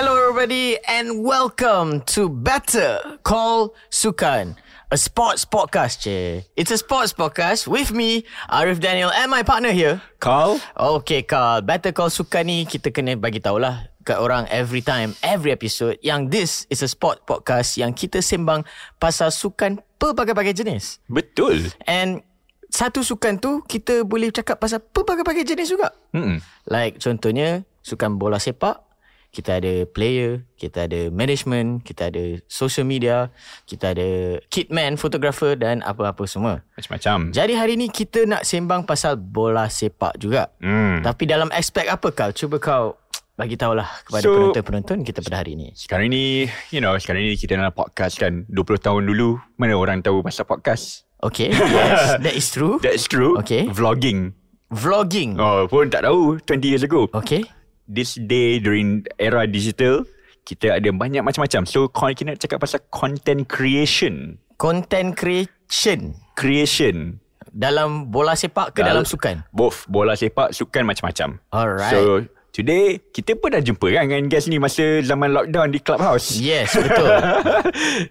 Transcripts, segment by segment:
Hello, everybody, and welcome to Better Call Sukan, a sports podcast. Che. It's a sports podcast with me, Arif Daniel, and my partner here. Carl? Okay, Carl. Better Call Sukan ni kita kena bagi tahulah kat orang every time, every episode yang this is a sport podcast yang kita sembang pasal sukan pelbagai-bagai jenis. Betul. And satu sukan tu kita boleh cakap pasal pelbagai-bagai jenis juga. Mm-mm. Like contohnya sukan bola sepak, kita ada player, kita ada management, kita ada social media, kita ada kitman, photographer dan apa-apa semua. Macam-macam. Jadi hari ni kita nak sembang pasal bola sepak juga. Hmm. Tapi dalam aspek apa kau? Cuba kau bagi tahulah kepada So- penonton-penonton kita pada hari ni. Sekarang ni, you know, sekarang ni kita dalam podcast kan. 20 tahun dulu, mana orang tahu pasal podcast? Okay, yes, that is true. That's true. Okay. Vlogging. Vlogging. Oh, pun tak tahu 20 years ago. Okay. This day during era digital, kita ada banyak macam-macam. So, kita nak cakap pasal content creation. Content creation Creation. dalam bola sepak ke dalam sukan? Both. Bola sepak, sukan macam-macam. Alright. So, today, kita pun dah jumpa kan dengan guest ni masa zaman lockdown di Clubhouse. Yes, betul.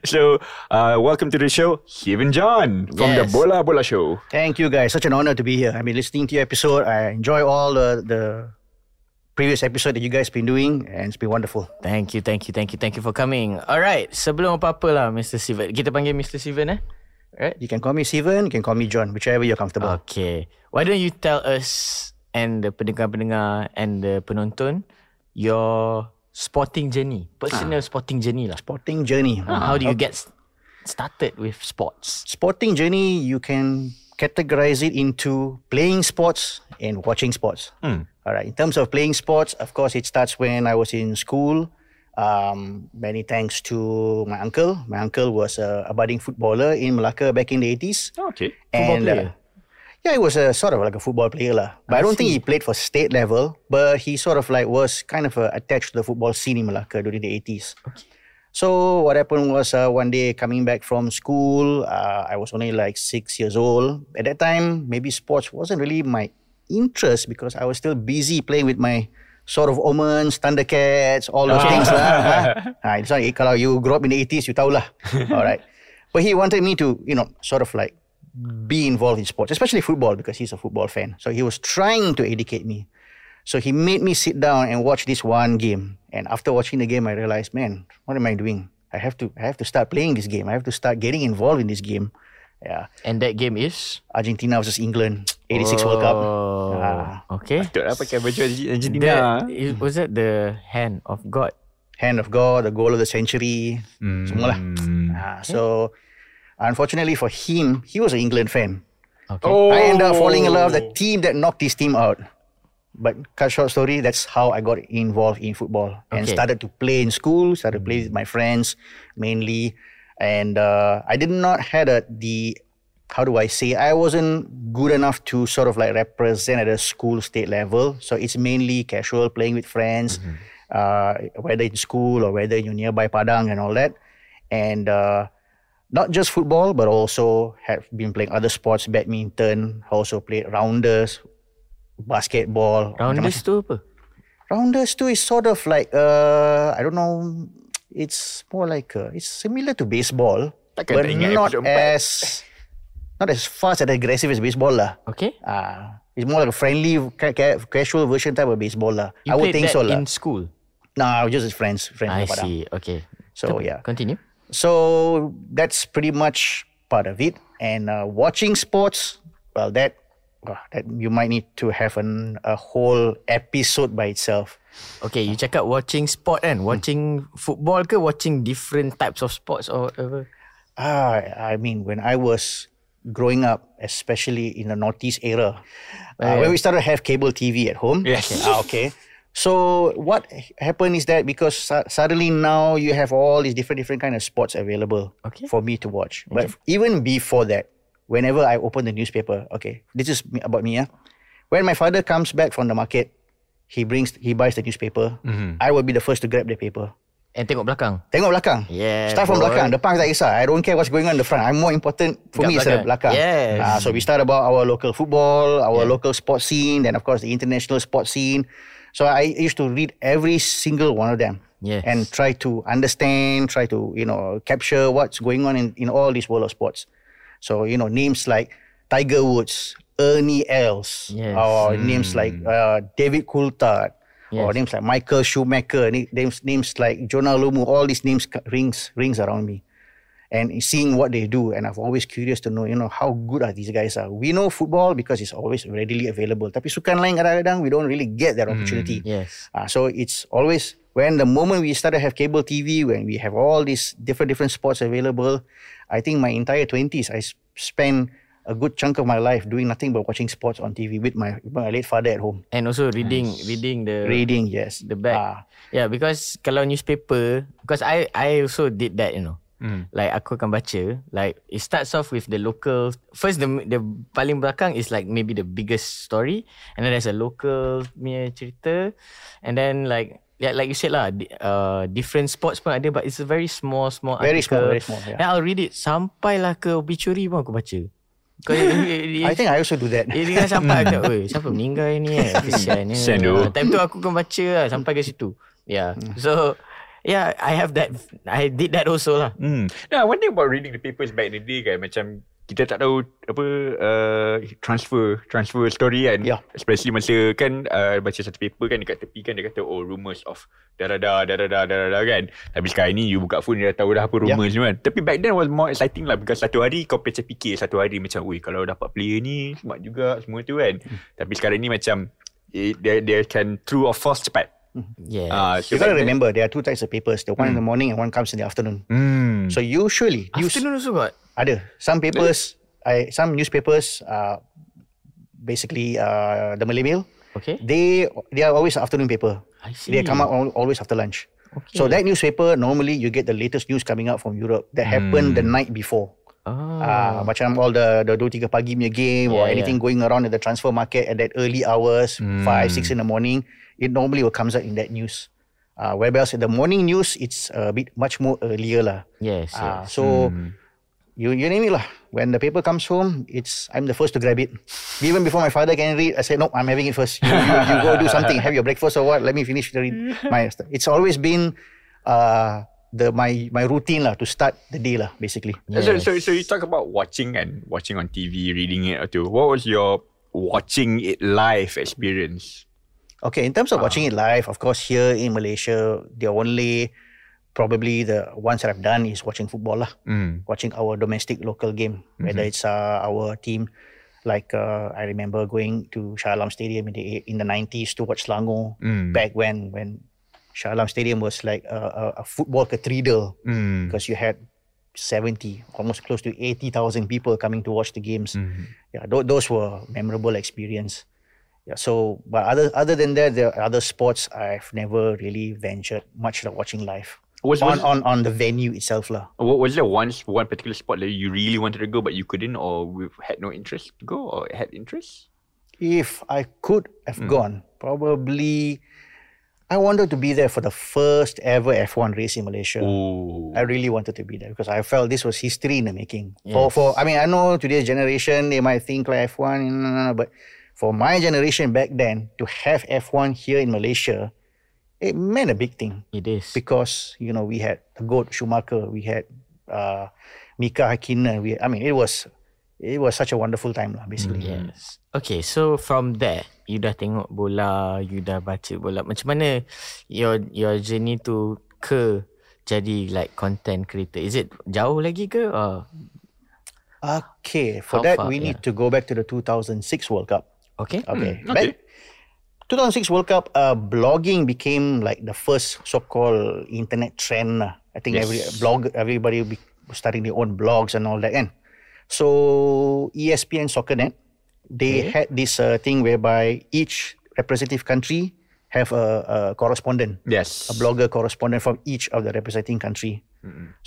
so, uh, welcome to the show, Kevin John from the Yes. Bola Bola Show. Thank you guys. Such an honor to be here. I've been listening to your episode. I enjoy all the, the previous episode that you guys been doing and it's been wonderful. Thank you, thank you, thank you, thank you for coming. Alright, sebelum apa-apa lah Mr. Steven. Kita panggil Mr. Steven eh? Right? You can call me Steven, you can call me John, whichever you're comfortable. Okay. Why don't you tell us and the pendengar-pendengar and the penonton your sporting journey, personal sporting journey lah. Sporting journey. How do you get s- started with sports? Sporting journey, you can categorize it into playing sports and watching sports. All right. In terms of playing sports, of course, it starts when I was in school. Um, many thanks to my uncle. My uncle was a, a budding footballer in Malacca back in the 80s. Okay. Football and, player? yeah, he was a sort of like a football player, lah. But I, don't think he played for state level. But he sort of like was kind of uh, attached to the football scene in Malacca during the 80s. So what happened was uh, one day coming back from school, uh, I was only like six years old. At that time, maybe sports wasn't really my interest because I was still busy playing with my sort of omens, Thundercats, all those things lah. ha? Ah, it's like, kalau you grew up in the 80s, you tahu lah. all right. But he wanted me to, you know, sort of like be involved in sports, especially football because he's a football fan. So he was trying to educate me. So he made me sit down and watch this one game. And after watching the game, I realized, man, what am I doing? I have to, I have to start playing this game. I have to start getting involved in this game. Yeah, And that game is? Argentina versus England, 86 World Cup. Oh, okay. Betul lah pakai baju Argentina. That, it- was that the hand of God? Hand of God, the goal of the century, semua lah. Hmm. Ah, so, unfortunately for him, he was an England fan. Okay. Oh. I ended up falling in love with the team that knocked his team out. But cut short story, that's how I got involved in football and Okay. started to play in school, started to play with my friends mainly. And uh, I did not had a, the, how do I say, I wasn't good enough to sort of like represent at a school state level. So it's mainly casual playing with friends, uh, whether in school or whether you're nearby Padang and all that. And uh, not just football, but also have been playing other sports, badminton, also played rounders, basketball. Rounders tu apa? Rounders too is sort of like uh I don't know. It's more like uh, it's similar to baseball, Takkan but not as not as fast and aggressive as baseball lah. Okay. Ah, it's more like a friendly, ca- ca- casual version type of baseball lah. You I would think that so lah. in school? No, just as friends, friends. I with Padang. see. Okay. So yeah. Continue. So that's pretty much part of it. And uh, watching sports, well, that uh, that you might need to have an a whole episode by itself. Okay, you cakap watching sport kan? Watching football ke watching different types of sports or whatever? Ah, I mean, when I was growing up, especially in the Northeast era, uh, when we started to have cable TV at home. Yes. Okay. ah, okay. So what happened is that because su- suddenly now you have all these different different kind of sports available Okay. for me to watch. But even before that, whenever I open the newspaper, okay, this is about me, yeah. When my father comes back from the market, he brings he buys the newspaper. I will be the first to grab the paper. And tengok belakang. Tengok belakang. Yeah, Start from boy. belakang. Depan tak kisah. I don't care what's going on in the front. I'm more important for Kat me is the belakang. belakang. Yes. Ah, so we start about our local football, our local sports scene, then of course the international sports scene. So I used to read every single one of them. Yes. And try to understand, try to, you know, capture what's going on in, in all these world of sports. So, you know, names like Tiger Woods, Ernie Els, Yes. or names like uh, David Coulthard, Yes. or names like Michael Schumacher, na- names names like Jonah Lomu, all these names rings rings around me. And seeing what they do, and I've always curious to know, you know, how good are these guys are. We know football because it's always readily available. Tapi sukan lain kadang-kadang we don't really get that opportunity. Yes. Uh, so it's always when the moment we started have cable TV, when we have all these different different sports available, I think my entire twenties I spent a good chunk of my life doing nothing but watching sports on TV with my, with my late father at home. And also reading reading the Reading, yes. the back. Ah, Yeah, because kalau newspaper, because I I also did that, you know. Like aku akan baca, like it starts off with the local. First the the paling belakang is like maybe the biggest story, and then there's a local punya cerita, and then like yeah, like you said lah, di- uh, different sports pun ada, but it's a very small small Very article. small, very small, yeah. Then I'll read it sampailah ke obituary pun aku baca. Kau I think I also do that. Eh, dia kan sampai kat, oi, siapa meninggal ni eh? Kesian ni. Tu. Ah, Time tu aku kan baca lah, sampai ke situ. Yeah. So, yeah, I have that. I did that also lah. Hmm. Nah, one thing about reading the papers back in the day kan macam kita tak tahu apa uh, transfer transfer story kan. Ya. Especially masa kan uh, baca satu paper kan dekat tepi kan dia kata oh rumours of darada darada darada kan. Tapi sekarang ni you buka phone dia dah tahu dah apa Ya. rumours yeah. kan. Tapi back then was more exciting lah because satu hari kau macam fikir satu hari macam ui kalau dapat player ni smart juga semua tu kan. Hmm. Tapi sekarang ni macam dia dia can true or false cepat. Yeah. Ah, so You gotta remember there are two types of papers. The one in the morning and one comes in the afternoon. Hmm. So usually, you Afternoon also got. Ada. Some papers, I some newspapers, uh, basically uh, the Malay Mail, Okay. they they are always afternoon paper. I see. They come out al- always after lunch. Okay. So that newspaper normally you get the latest news coming out from Europe that happened the night before. Ah. Uh, macam all the the 2 3 pagi punya game or Yeah, anything going around in the transfer market at that early hours, five six in the morning, it normally will comes out in that news. Uh, whereas in the morning news, it's a bit much more earlier lah. Yes. Ah, yes. so you you name it lah. When the paper comes home, it's I'm the first to grab it. Even before my father can read, I say no, I'm having it first. You, you, you go do something, have your breakfast or what? Let me finish the read. My it's always been uh the my my routine lah to start the day lah basically. So, so, so you talk about watching and watching on TV, reading it or two. What was your watching it live experience? Okay, in terms of watching it live, of course, here in Malaysia, the only probably the ones that I've done is watching football lah. Mm. Watching our domestic local game, whether it's uh, our team. Like uh, I remember going to Shah Alam Stadium in the in the nineties to watch Selangor Mm. back when when Shah Alam Stadium was like a, a, a football cathedral Mm. because you had seventy, almost close to eighty thousand people coming to watch the games. Yeah, th- those were memorable experience. Yeah, so but other other than that, there are other sports I've never really ventured much like watching live. Was, on, was, on on the venue itself lah. what, was there one, one particular spot that you really wanted to go but you couldn't or with, had no interest to go or had interest? If I could have hmm. gone, probably I wanted to be there for the first ever F1 race in Malaysia. Oh. I really wanted to be there because I felt this was history in the making. For for I mean I know today's generation they might think like F1, no, no, no, but for my generation back then to have F1 here in Malaysia, it meant a big thing It is. because you know we had the goat Schumacher, we had uh, Mika Hakkinen. We I mean it was it was such a wonderful time lah basically. Yes. Okay, so from there, you dah tengok bola, you dah baca bola. Macam mana your your journey tu ke jadi like content creator? Is it jauh lagi ke? Or, Okay, for How that far? we need to go back to the 2006 World Cup. okay. Okay. okay. Back 2006 World Cup, uh, blogging became like the first so-called internet trend. I think Yes. every blog, everybody be starting their own blogs and all that. And so ESPN SoccerNet, they had this uh, thing whereby each representative country have a, a correspondent, Yes. a blogger correspondent from each of the representing country.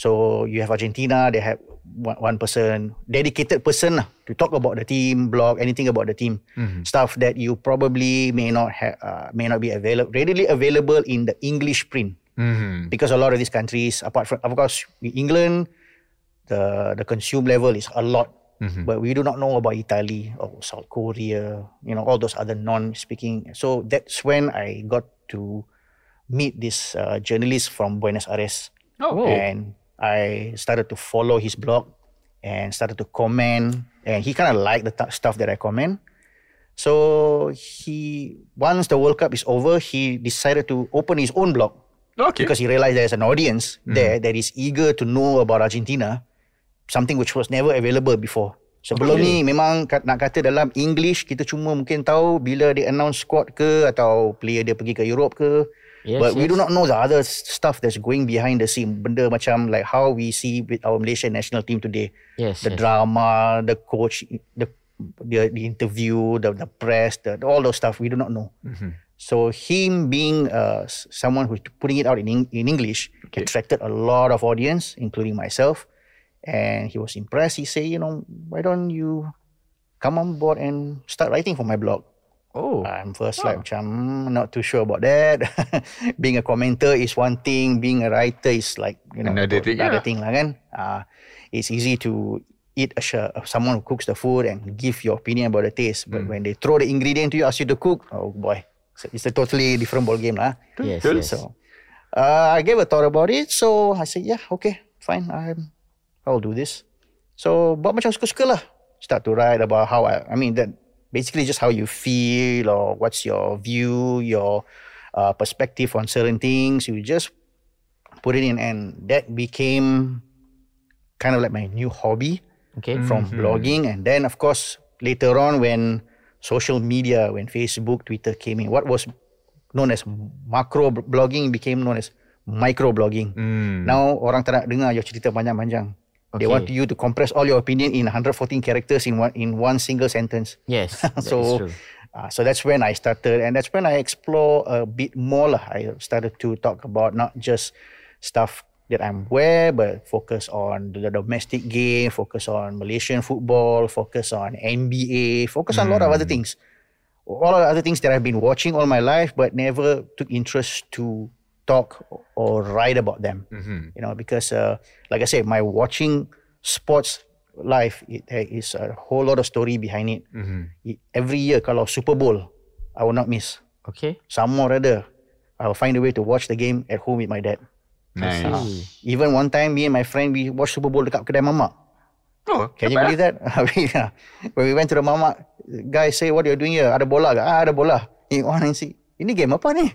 So you have Argentina, they have one, one person, dedicated person to talk about the team, blog anything about the team, stuff that you probably may not have, uh, may not be available readily available in the English print Mm-hmm. because a lot of these countries, apart from of course England, the the consume level is a lot but we do not know about Italy or South Korea, you know, all those other non-speaking. So that's when I got to meet this uh, journalist from Buenos Aires, Oh. and I started to follow his blog and started to comment, and he kind of liked the t- stuff that I comment. So he once the World Cup is over, he decided to open his own blog Okay. because he realized there's an audience there that is eager to know about Argentina, something which was never available before. Sebelum ni memang nak kata dalam English kita cuma mungkin tahu bila dia announce squad ke atau player dia pergi ke Europe ke. Yes, But we do yes. not know the other stuff that's going behind the scene. Benda macam like how we see with our Malaysian national team today. Yes, The yes. drama, the coach, the the, the interview, the, the press, the, all those stuff we do not know. So him being uh, someone who's putting it out in in English Okay. attracted a lot of audience, including myself, and he was impressed. He said, you know, why don't you come on board and start writing for my blog? Oh. I'm first like macam hmm, not too sure about that. being a commenter is one thing. Being a writer is like you know Another thing, Another yeah. thing lah kan. Uh, it's easy to eat a sh- someone who cooks the food and give your opinion about the taste. But when they throw the ingredient to you, ask you to cook, oh boy, so it's a totally different ball game lah. Yes, yes. So uh, I gave a thought about it. So I said, yeah, okay, fine. I'm, I'll do this. So buat macam suka-suka lah. Start to write about how I, I mean that basically just how you feel or what's your view, your uh, perspective on certain things. You just put it in, and that became kind of like my new hobby Okay. from blogging. And then, of course, later on, when social media, when Facebook, Twitter came in, what was known as macro blogging became known as micro blogging. Now, orang tak nak dengar your cerita panjang-panjang. They want you to compress all your opinion in 114 characters in one in one single sentence. Yes. so, uh, so that's when I started, and that's when I explore a bit more. lah. I started to talk about not just stuff that I'm aware, but focus on the domestic game, focus on Malaysian football, focus on NBA, focus on a lot of other things. All of the other things that I've been watching all my life, but never took interest to talk or write about them. You know, because uh, like I said, my watching sports life it, there is a whole lot of story behind it. It- Every year, kalau Super Bowl, I will not miss. Okay. Some more rather, I will find a way to watch the game at home with my dad. Nice. Even one time, me and my friend we watched Super Bowl dekat kedai mamak. Oh, Can you believe that? Uh, when we went to the mamak, guy say, "What are you doing here? Ada bola ke? Ah, ada bola." He want and see, ini game apa ni?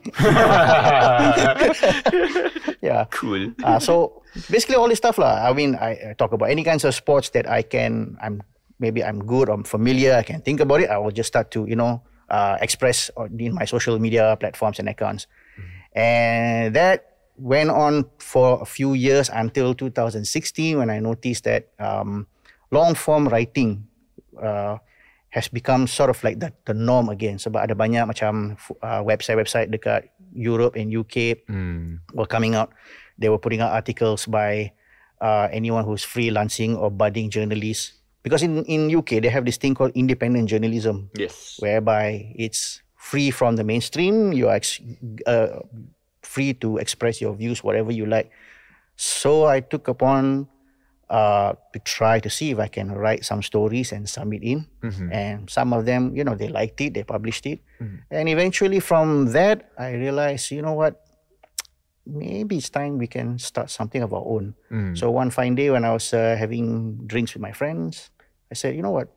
yeah. cool. Uh, so basically all this stuff lah. I mean, I, I talk about any kinds of sports that I can. I'm maybe I'm good. I'm familiar. I can think about it. I will just start to you know uh, express in my social media platforms and accounts, and that went on for a few years until 2016 when I noticed that um, long form writing. Uh, has become sort of like the, the norm again sebab ada banyak macam uh, website-website dekat Europe and UK were coming out. They were putting out articles by uh, anyone who's freelancing or budding journalists. Because in, in UK, they have this thing called independent journalism, Yes. whereby it's free from the mainstream. You are ex- uh, free to express your views, whatever you like. So I took upon uh, to try to see if I can write some stories and submit in. And some of them, you know, they liked it, they published it. And eventually from that, I realized, you know what, maybe it's time we can start something of our own. So one fine day when I was uh, having drinks with my friends, I said, you know what,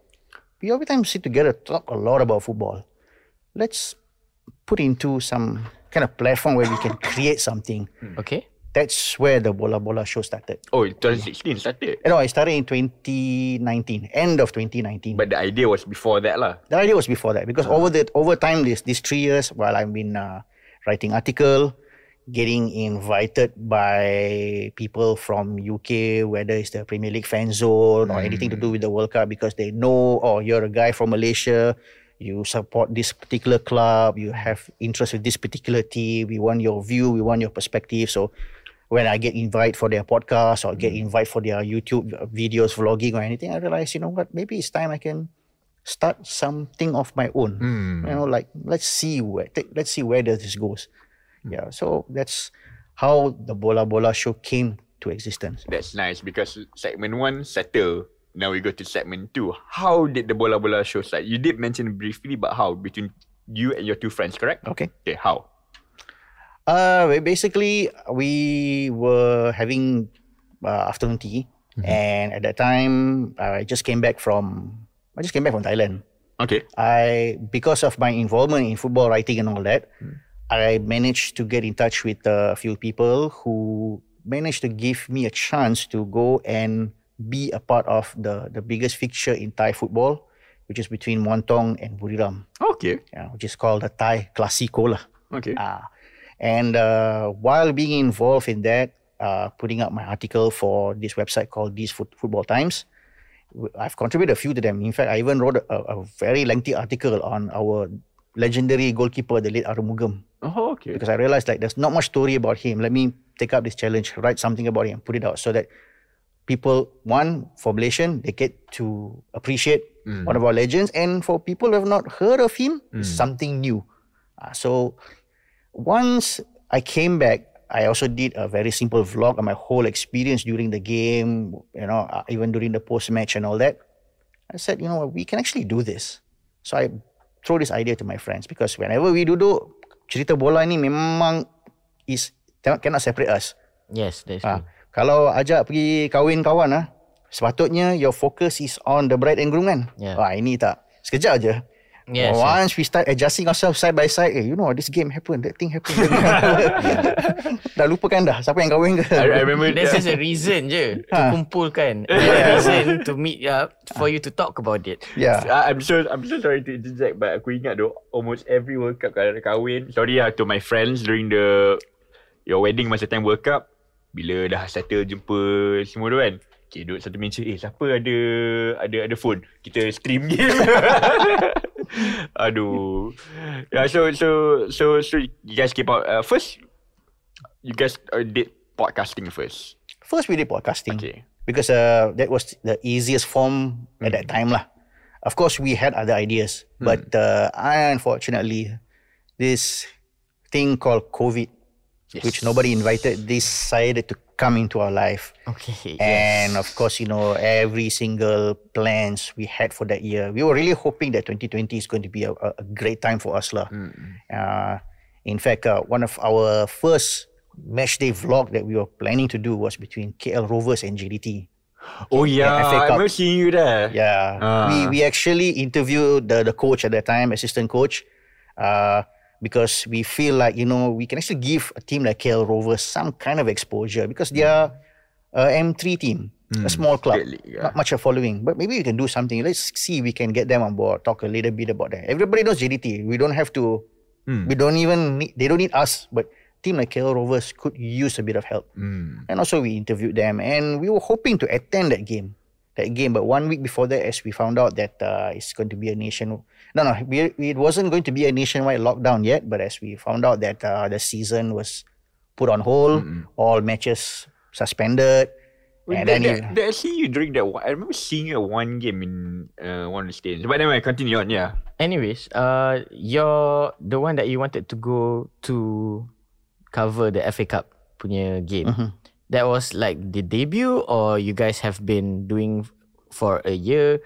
we every time sit together, talk a lot about football. Let's put into some kind of platform where we can create something. Okay. That's where the Bola Bola show started. Oh, 2016 started. You know, I started in 2019, end of 2019. But the idea was before that lah. the idea was before that because over the over time, this these three years while I've been uh, writing article, getting invited by people from UK, whether it's the Premier League fan zone or anything to do with the World Cup, because they know, oh, you're a guy from Malaysia. You support this particular club. You have interest with this particular team. We want your view. We want your perspective. So, when I get invited for their podcast or get hmm. invited for their YouTube videos, vlogging or anything, I realize, you know what, maybe it's time I can start something of my own. Hmm. You know, like let's see where take, let's see where does this goes. Hmm. Yeah, so that's how the Bola Bola show came to existence. That's nice because segment one settle. now we go to segment two. How did the Bola Bola show start? You did mention briefly, but how between you and your two friends, correct? Okay. Okay, how? Uh, basically, we were having uh, afternoon tea, and at that time, I just came back from I just came back from Thailand. Okay. I because of my involvement in football writing and all that, I managed to get in touch with a few people who managed to give me a chance to go and be a part of the the biggest fixture in Thai football, which is between Muangthong and Buriram, Okay. yeah, which is called the Thai Classico lah. Okay. Ah, and uh, while being involved in that, uh, putting up my article for this website called These Foot- Football Times, I've contributed a few to them. In fact, I even wrote a, a very lengthy article on our legendary goalkeeper, the late Arumugam, Oh, okay. because I realized like there's not much story about him. Let me take up this challenge, write something about him, put it out so that people, one, for Malaysian, they get to appreciate one of our legends, and for people who have not heard of him, it's something new. Uh, so once I came back, I also did a very simple vlog on my whole experience during the game, you know, uh, even during the post match and all that. I said, you know, what, we can actually do this. So I throw this idea to my friends because whenever we duduk, cerita bola ni memang is cannot, separate us. Yes, that's Ah, true. kalau ajak pergi kahwin kawan ah, sepatutnya your focus is on the bride and groom kan. Yeah. Wah, ini tak. Sekejap aja. Yes, Once we start adjusting ourselves side by side, eh, you know, this game happen, that thing happen. that thing happen. dah lupakan dah siapa yang kahwin ke. I, I remember There's just a reason je to Ha. kumpulkan. A reason to meet up for you to talk about it. yeah. I- I'm so I'm so sorry to interject but aku ingat tu almost every World Cup kalau ada kahwin sorry lah to my friends during the your wedding masa time World Cup bila dah settle jumpa semua tu kan Okay, duduk satu meja Eh siapa ada Ada ada phone Kita stream game Aduh yeah, so so so so you guys keep out uh, first you guys uh, did podcasting first First we did podcasting. Okay. Because uh, that was the easiest form at that time lah. Of course, we had other ideas, but uh, unfortunately, this thing called COVID, Yes. which nobody invited, decided to come into our life. Okay. And of course, you know, every single plans we had for that year, we were really hoping that 2020 is going to be a, a great time for us. lah. Uh, in fact, uh, one of our first match day vlog that we were planning to do was between KL Rovers and JDT. Oh yeah, I remember seeing you there Yeah, Ah. we we actually interviewed the the coach at that time, assistant coach, uh, because we feel like you know we can actually give a team like KL Rovers some kind of exposure because they are a M3 team, a hmm. small club, league, yeah. not much of following. But maybe we can do something. Let's see if we can get them on board. Talk a little bit about that. Everybody knows JDT. We don't have to. Hmm. We don't even need. They don't need us, but. Team like KL Rovers could use a bit of help. Hmm. And also we interviewed them and we were hoping to attend that game. That game, but one week before that, as we found out that uh, it's going to be a nation, no, no, we, it wasn't going to be a nationwide lockdown yet. But as we found out that uh, the season was put on hold, all matches suspended, and then that, you- that, that I see you during that. one- I remember seeing you at one game in uh, one of the stadiums. But anyway, continue on. Yeah. Anyways, uh, you're the one that you wanted to go to cover the FA Cup punya game. Mm-hmm. That was like the debut, or you guys have been doing for a year,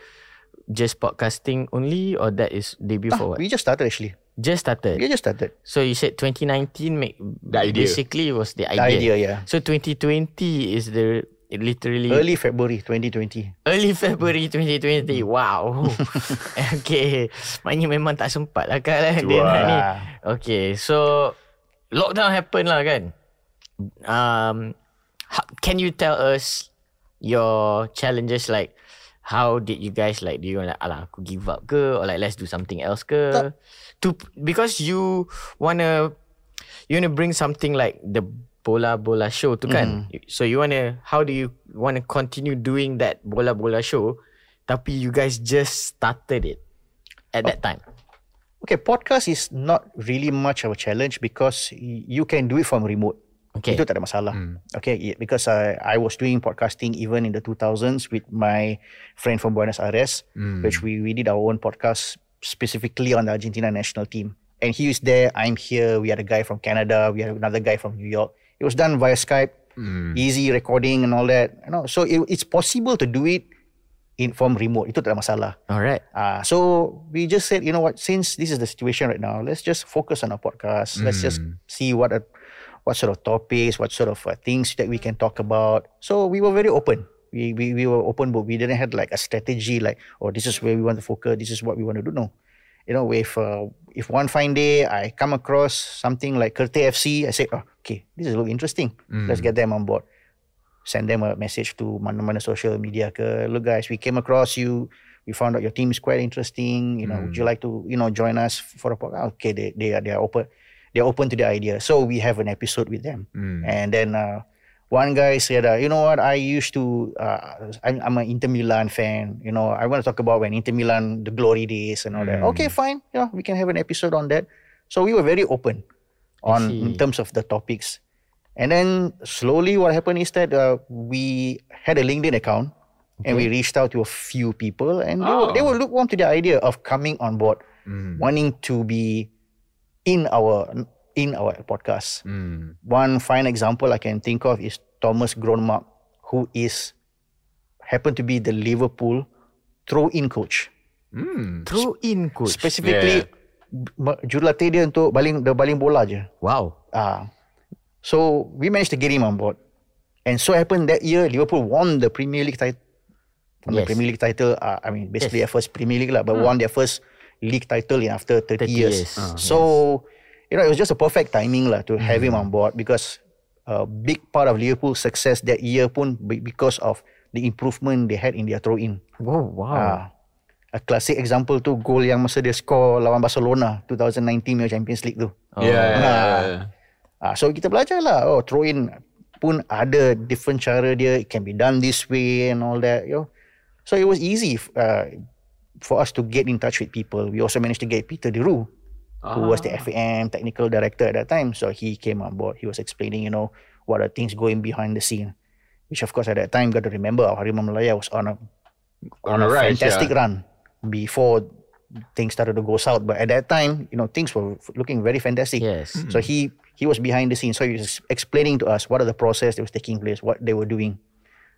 just podcasting only, or that is debut Ah, for what? we just started actually. Just started. We just started. So you said 2019 make The idea. basically was the The idea. idea, yeah. So 2020 is the literally Early February 2020. Early February 2020. Wow. okay. Maknanya memang tak sempat lah kan lah dia ni. Okay. So lockdown happen lah kan. Um, how, can you tell us your challenges like how did you guys like do you like alah aku give up ke? Or like let's do something else ke? To because you wanna you wanna bring something like the bola bola show tu kan? So you wanna how do you wanna continue doing that bola bola show tapi you guys just started it at that time? Okay, podcast is not really much of a challenge because you can do it from remote. Okay. Itu tak ada masalah. Hmm. Okay, because I I was doing podcasting even in the 2000s with my friend from Buenos Aires, hmm. which we we did our own podcast specifically on the Argentina national team. And he is there, I'm here. We had a guy from Canada, we had another guy from New York. It was done via Skype, hmm. easy recording and all that. You know, so it, it's possible to do it in from remote. Itu tak ada masalah. Alright. Uh, so we just said, you know what, since this is the situation right now, let's just focus on our podcast. Let's just see what are, what sort of topics, what sort of uh, things that we can talk about. So we were very open. We, we we were open but We didn't have like a strategy like, oh, this is where we want to focus. This is what we want to do. No, you know, if uh, if one fine day I come across something like Kerteh FC, I say, oh, okay, this is look interesting. Let's get them on board. Send them a message to mana-mana social media ke, look guys, we came across you. We found out your team is quite interesting. You know, would you like to, you know, join us for a podcast? Okay, they they are they are open. They are open to the idea. So we have an episode with them. And then uh, one guy said, uh, you know what, I used to, uh, I'm, I'm an Inter Milan fan. You know, I want to talk about when Inter Milan, the glory days and all that. Okay, fine. You know, we can have an episode on that. So we were very open on in terms of the topics. And then slowly what happened is that uh, we had a LinkedIn account and we reached out to a few people and they, were, they were lukewarm to the idea of coming on board, wanting to be in our in our podcast. One fine example I can think of is Thomas Gronmark, who is happened to be the Liverpool throw-in coach. Throw in coach. Specifically, yeah. jurulatih dia untuk baling the baling bola je. Wow. Ah, so we managed to get him on board, and so happened that year Liverpool won the Premier League title. The Yes. Premier League title, uh, I mean, basically their first Premier League lah, but won their first league title in after 30, 30 years. years. Ah, so, you know, it was just a perfect timing lah to have him on board because a big part of Liverpool's success that year pun be- because of the improvement they had in their throw-in. Wow. Wow. Ah, a classic example tu gol yang masa dia score lawan Barcelona 2019 punya Champions League tu. Yeah, yeah, yeah, yeah. Ah, so kita belajar lah. Oh, throw in pun ada different cara dia. It can be done this way and all that. You know. So it was easy uh, for us to get in touch with people. We also managed to get Peter De Roo, who was the ah. FAM technical director at that time. So he came on board. He was explaining, you know, what are things going behind the scene. Which of course at that time, got to remember, our Harimau Malaya was on a On a rise, fantastic yeah. run before things started to go south. But at that time, you know, things were looking very fantastic. Yes. So he he was behind the scenes. So he was explaining to us what are the process that was taking place, what they were doing.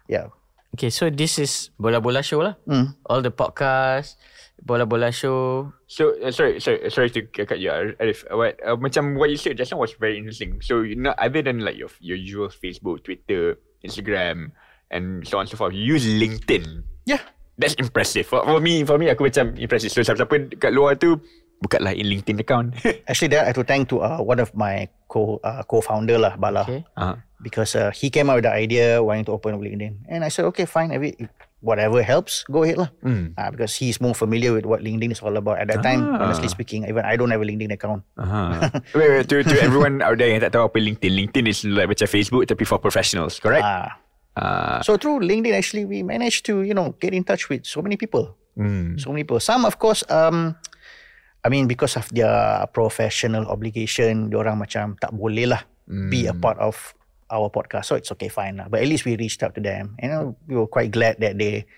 Yeah. Okay, so this is Bola Bola Show lah. All the podcast, Bola Bola Show. So uh, sorry, sorry, sorry to cut you, Arif. What uh, macam what you said just now was very interesting. So you know, other than like your your usual Facebook, Twitter, Instagram, and so on and so forth, you use LinkedIn. Yeah. That's impressive. For, for me, for me, aku macam impressive. So siapa-siapa kat luar tu, bukalah in LinkedIn account. Actually, that I have to thank to uh, one of my co uh, co-founder lah, Bala, Okay. uh, because uh, he came out with the idea wanting to open LinkedIn, and I said, okay, fine, every whatever helps, go ahead lah. Uh, because he's more familiar with what LinkedIn is all about. At that time, honestly speaking, even I don't have a LinkedIn account. uh-huh. wait, wait, to, to everyone out there yang tak tahu apa LinkedIn, LinkedIn is like macam Facebook tapi for professionals, correct? Ah. Uh, So through LinkedIn, actually, we managed to you know get in touch with so many people. So many people. Some, of course, um, I mean, because of their professional obligation, orang macam tak boleh lah be a part of our podcast. So it's okay, fine lah. But at least we reached out to them. You know, we were quite glad that they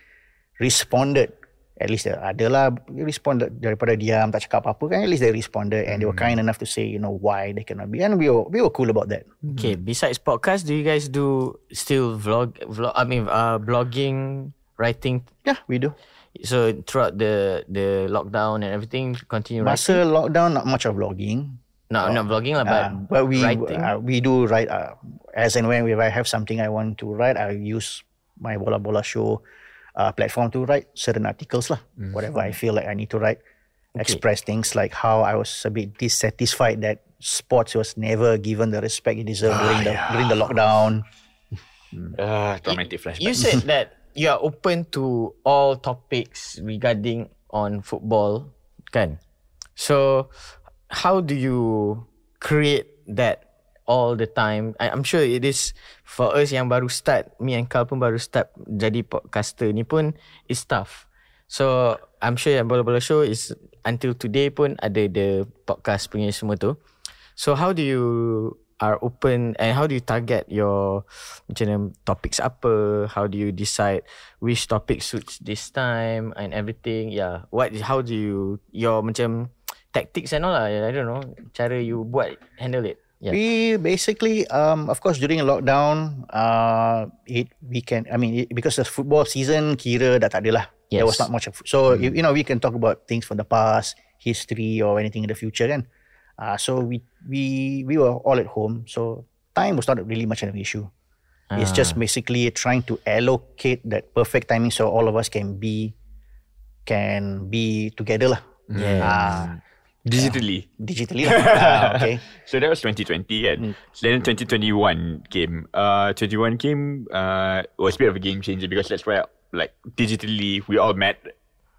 responded. At least uh, ada lah responded daripada diam tak cakap apa-apa kan. At least they responded and they were kind enough to say you know why they cannot be. And we were we were cool about that. Okay, besides podcast, do you guys do still vlog vlog I mean uh blogging, writing? Yeah, we do. So throughout the the lockdown and everything, continue writing. Masa lockdown, not much of vlogging. No, not vlogging lah, but, Uh, but we uh, we do write uh, as and when if I have something I want to write, I use my Bola Bola show uh, platform to write certain articles lah. Whatever I feel like I need to write, express things like how I was a bit dissatisfied that sports was never given the respect it deserved during the during the lockdown. uh, traumatic flashback. you said that you are open to all topics regarding on football, kan? So how do you create that all the time? I, I'm sure it is for us yang baru start, me and Carl pun baru start jadi podcaster ni pun is tough. So I'm sure yang bola-bola show is until today pun ada the podcast punya semua tu. So how do you are open and how do you target your macam mana topics apa? How do you decide which topic suits this time and everything? Yeah. What how do you your macam tactics and all lah. I don't know. Cara you buat handle it. Yeah. We basically, um, of course, during lockdown, uh, it we can. I mean, it, because the football season, kira dah tak ada lah. There was not much of. So you, you know, we can talk about things from the past, history, or anything in the future, kan? Uh, so we we we were all at home, so time was not really much of an issue. It's just basically trying to allocate that perfect timing so all of us can be can be together lah. Yeah. Ah, Digitally. digitally lah. ah, okay. So that was 2020 kan. So then 2021 came. Uh, 21 came. Uh, was a bit of a game changer because that's where like digitally we all met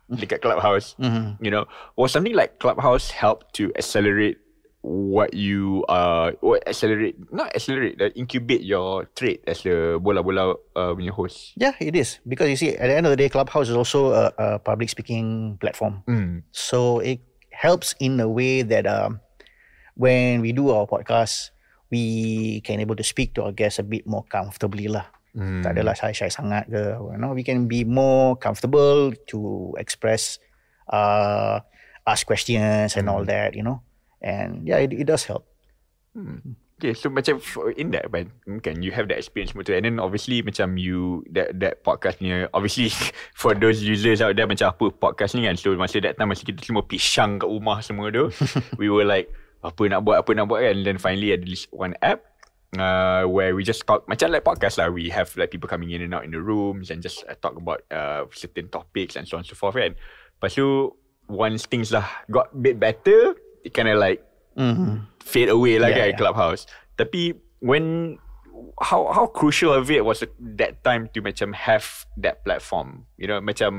like at Clubhouse. You know, was something like Clubhouse help to accelerate what you uh what accelerate not accelerate uh, incubate your trade as the bola-bola uh, punya host. Yeah, it is because you see, at the end of the day, Clubhouse is also a, a public speaking platform. Mm. So it helps in a way that um, when we do our podcast, we can able to speak to our guests a bit more comfortably lah. Mm. Tak adalah shy-shy sangat ke. You know, we can be more comfortable to express, uh, ask questions and all that. You know, and yeah, it, it does help. Okay, so macam in that but kan you have that experience semua tu and then obviously macam you that that podcast ni obviously for those users out there macam apa podcast ni kan so masa that time masa kita semua pisang kat rumah semua tu we were like apa nak buat apa nak buat kan and then finally ada this one app uh, where we just talk macam like podcast lah we have like people coming in and out in the rooms and just uh, talk about uh, certain topics and so on and so forth kan lepas tu once things lah got bit better kind of like fade away lah Yeah, kan yeah. clubhouse. Tapi when how how crucial of it was that time to macam have that platform? You know macam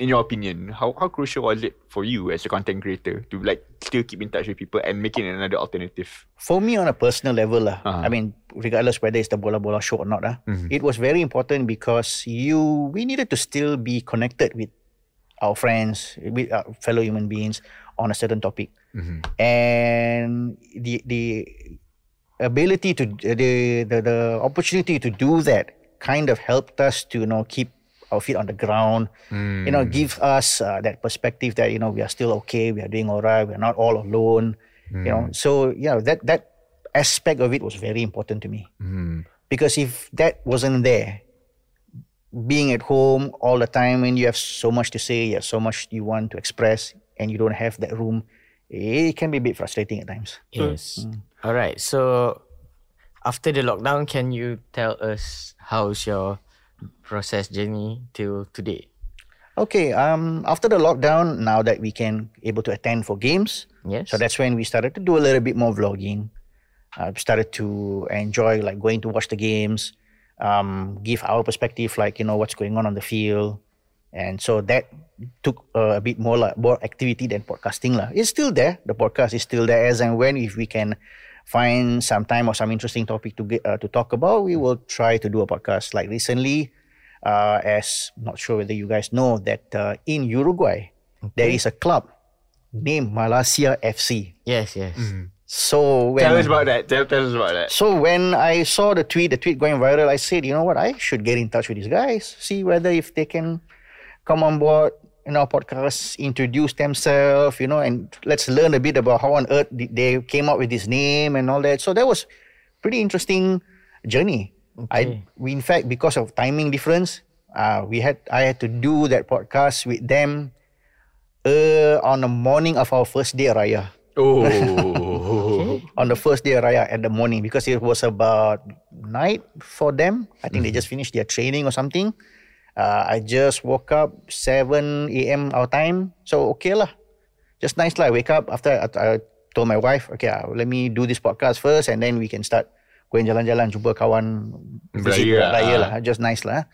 in your opinion how how crucial was it for you as a content creator to like still keep in touch with people and making another alternative? For me, on a personal level, lah, Uh-huh. I mean, regardless whether it's the bola bola show or not, ah, it was very important because you we needed to still be connected with our friends, with our fellow human beings on a certain topic, mm-hmm. and the the ability to the, the the opportunity to do that kind of helped us to you know keep our feet on the ground you know mm. give us uh, that perspective that you know we are still okay we are doing all right we're not all alone you know. Mm. So yeah that that aspect of it was very important to me. Mm-hmm. Because if that wasn't there being at home all the time and you have so much to say you have so much you want to express and you don't have that room it can be a bit frustrating at times Yes. All right. So after the lockdown, can you tell us how's your process journey till today? Okay, um, after the lockdown, now that we can able to attend for games, Yes. so that's when we started to do a little bit more vlogging. Uh, started to enjoy like going to watch the games, um, give our perspective, like you know what's going on on the field, and so that took uh, a bit more like more activity than podcasting lah. It's still there. The podcast is still there as and when if we can find some time or some interesting topic to get uh, to talk about, we will try to do a podcast. Like recently, uh, as not sure whether you guys know that uh, in Uruguay there is a club named Malasia FC. Yes, yes. So when tell us about that tell, tell us about that so when I saw the tweet, the tweet going viral, I said, you know what, I should get in touch with these guys, see whether if they can come on board in our podcast, introduce themselves, you know, and let's learn a bit about how on earth they came up with this name and all that. So that was pretty interesting journey. I we in fact because of timing difference, uh, we had I had to do that podcast with them uh, on the morning of our first day Raya oh on the first day of Raya at the morning because it was about night for them. I think they just finished their training or something. Uh, I just woke up 7 a.m. our time. So okay lah. Just nice lah. I wake up after I, I told my wife, okay, uh, let me do this podcast first and then we can start going jalan-jalan, jumpa kawan, visit Beraya, buat raya ah. lah. Just nice lah.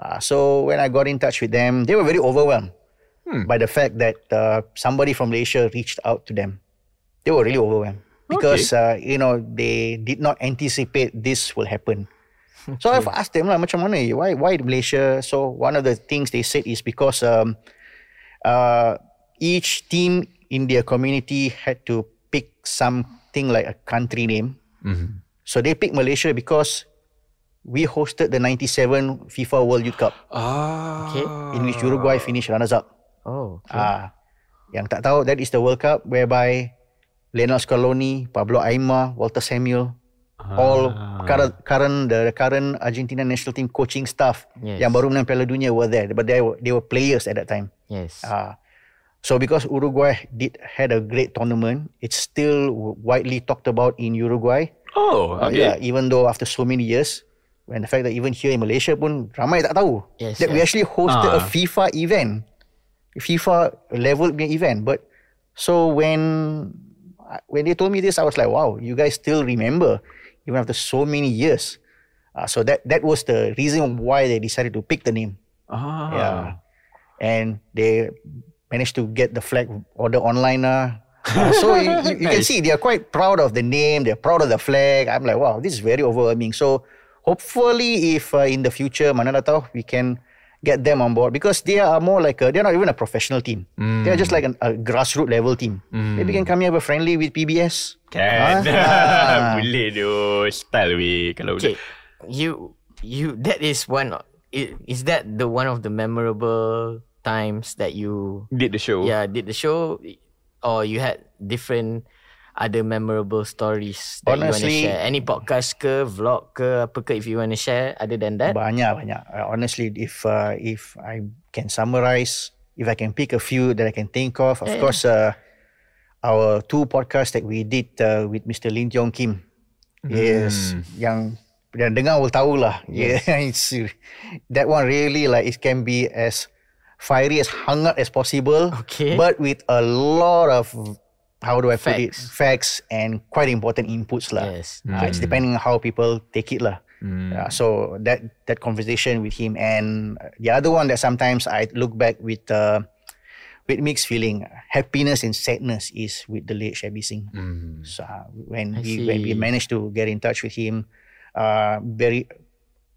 Uh, so when I got in touch with them, they were very overwhelmed by the fact that uh, somebody from Malaysia reached out to them. They were really overwhelmed because uh, you know they did not anticipate this will happen. So I've asked them lah, macam mana? Why why Malaysia? So one of the things they said is because um, uh, each team in their community had to pick something like a country name. So they picked Malaysia because we hosted the 97 FIFA World Youth Cup ah Okay. in which Uruguay finished runners up. Oh. Ah, yang tak tahu that is the World Cup whereby Lionel Scaloni, Pablo Aima, Walter Samuel, all current, current the current Argentina national team coaching staff Yes. yang baru menang Piala Dunia were there, but they were, they were players at that time. Yes. Uh, so because Uruguay did had a great tournament, it's still widely talked about in Uruguay. Oh, Uh, okay. yeah, even though after so many years, when the fact that even here in Malaysia pun ramai tak tahu Yes, that we yes. actually hosted a Ah. FIFA event, FIFA level punya event. But so when when they told me this, I was like, wow, you guys still remember even after so many years. Uh, so that that was the reason why they decided to pick the name. Ah. Yeah. And they managed to get the flag order online. Uh. Uh, so you, you, you can see they are quite proud of the name. They're proud of the flag. I'm like, wow, this is very overwhelming. So hopefully, if uh, in the future, mana dah we can get them on board because they are more like a, they're not even a professional team. They're just like an, a grassroots level team. Maybe can come here have a friendly with PBS. Can. Ah. Boleh tu. Style weh. Kalau Okay. You you that is one is that the one of the memorable times that you did the show. yeah did the show or you had different other memorable stories that Honestly- you want to share any podcast ke vlog ke apa ke if you want to share other than that Banyak banyak. Uh, honestly, if uh, if I can summarize, if I can pick a few that I can think of, of Yeah. course, uh, our two podcasts that we did uh, with Mr. Lin Tiong Kim, yes, yang yang dengar will tahu lah. Yeah, it's, that one really like it can be as fiery as hangat as possible. Okay. but with a lot of how do I put it Facts. facts and quite important inputs lah. Yes. Uh, it's depending on how people take it lah. Uh, so that that conversation with him and the other one that sometimes I look back with uh, with mixed feeling, happiness and sadness is with the late Shebby Singh. So uh, when I we when we managed to get in touch with him, uh, very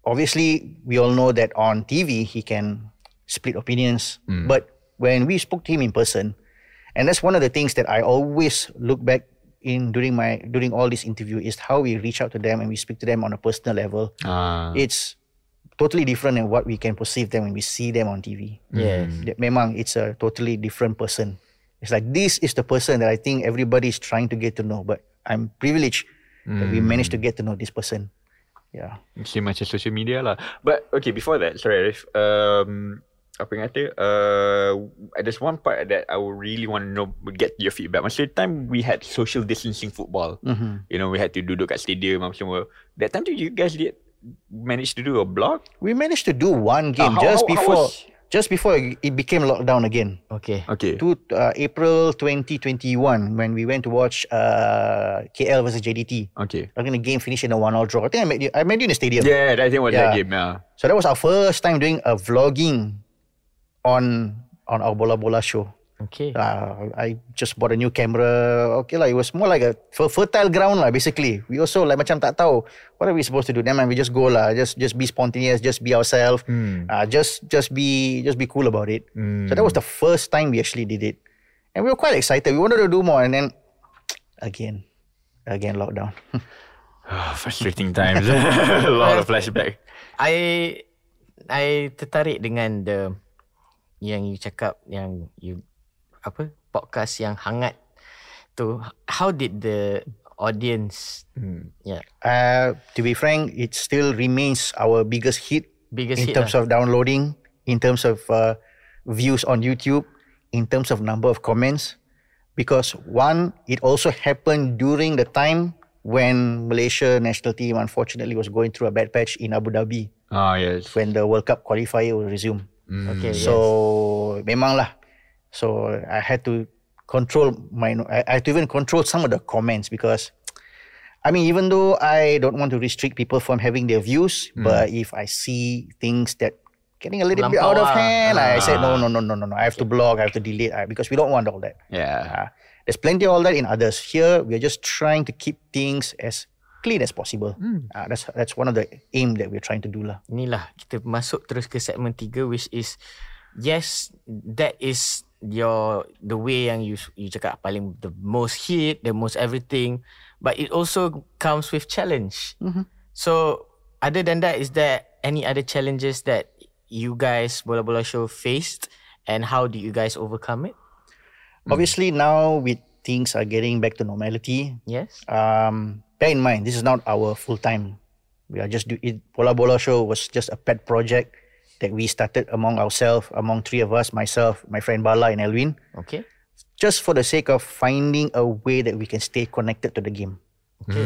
obviously we all know that on TV he can split opinions, but when we spoke to him in person, and that's one of the things that I always look back in during my during all this interview is how we reach out to them and we speak to them on a personal level. Ah. It's totally different than what we can perceive them when we see them on TV. yes Memang it's a totally different person. It's like this is the person that I think everybody is trying to get to know, but I'm privileged that we managed to get to know this person. Yeah. Same macam social media lah. But okay, before that, sorry Arief. Um, apa yang kata, uh, there's one part that I would really want to know, get your feedback. Masa time we had social distancing football. Mm-hmm. You know, we had to duduk kat stadium apa semua. That time tu you guys did manage to do a blog? We managed to do one game how- just how- how before was- just before it became lockdown again. okay Okay. To uh, April 2021 when we went to watch uh, KL versus JDT. Okay. I think the game finished in a one-all draw. I think I met you. I met you in the stadium. Yeah, I think it was Yeah. that game. Yeah. So that was our first time doing a vlogging on on our bola bola show. okay Uh, I just bought a new camera. Okay lah, it was more like a fertile ground lah. Basically, we also like macam tak tahu what are we supposed to do. Then man, we just go lah. Just just be spontaneous. Just be ourselves. Uh, just just be just be cool about it. So that was the first time we actually did it, and we were quite excited. We wanted to do more, and then again, again lockdown. Ah, Frustrating times. a lot of flashback. I I tertarik dengan the yang you cakap yang you apa podcast yang hangat tu how did the audience yeah Uh, to be frank, it still remains our biggest hit biggest in hit terms lah. of downloading, in terms of uh, views on YouTube, in terms of number of comments. Because one, it also happened during the time when Malaysia national team unfortunately was going through a bad patch in Abu Dhabi Ah, yes. when the World Cup qualifier will resume. Okay So memang lah. So I had to control my I, I had to even control some of the comments because I mean even though I don't want to restrict people from having their views, hmm. but if I see things that getting a little bit out of hand. I ah. said no no no no no no. I have to block, I have to delete I, because we don't want all that. Yeah. Uh, there's plenty of all that in others. Here we are just trying to keep things as clean as possible. Uh, that's that's one of the aim that we're trying to do lah. inilah kita masuk terus ke segmen 3 which is yes that is your the way yang you you cakap paling the most hit the most everything but it also comes with challenge so other than that is there any other challenges that you guys bola bola show faced and how do you guys overcome it Obviously now with things are getting back to normality, Yes. um, bear in mind this is not our full time. We are just do it. Bola Bola Show was just a pet project that we started among ourselves, among three of us, myself, my friend Bala and Elwin, Okay. just for the sake of finding a way that we can stay connected to the game. Okay.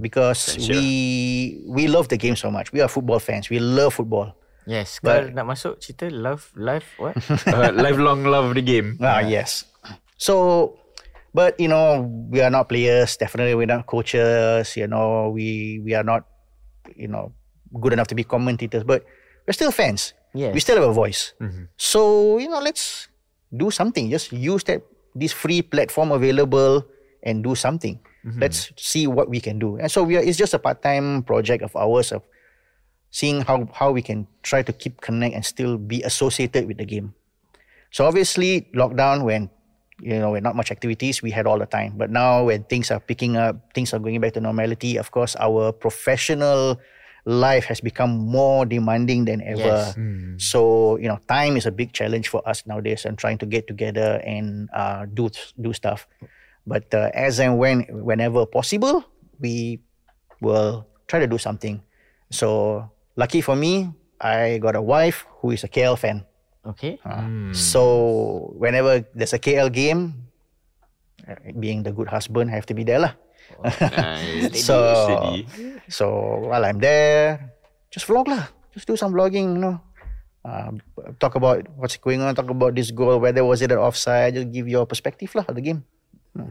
Because we we love the game so much. We are football fans. We love football. Yes. Kalau nak masuk cerita love life what? uh, lifelong love the game. Ah, yes. So, but you know, we are not players. Definitely, we're not coaches. You know, we we are not, you know, good enough to be commentators. But we're still fans. Yes. We still have a voice. Mm-hmm. So you know, let's do something. Just use that this free platform available and do something. Mm-hmm. Let's see what we can do. And so we are. It's just a part time project of ours of seeing how how we can try to keep connect and still be associated with the game. So obviously, lockdown when you know when not much activities, we had all the time. But now when things are picking up, things are going back to normality. Of course, our professional life has become more demanding than ever. Yes. So you know, time is a big challenge for us nowadays, and trying to get together and uh, do do stuff. But uh, as and when whenever possible, we will try to do something. So lucky for me, I got a wife who is a KL fan. Okay. So whenever there's a KL game, uh, being the good husband, I have to be there lah. Nice. So Steady. so while I'm there, just vlog lah. Just do some vlogging, you know. Uh, talk about what's going on. Talk about this goal. Whether was it an offside? Just give your perspective lah of the game.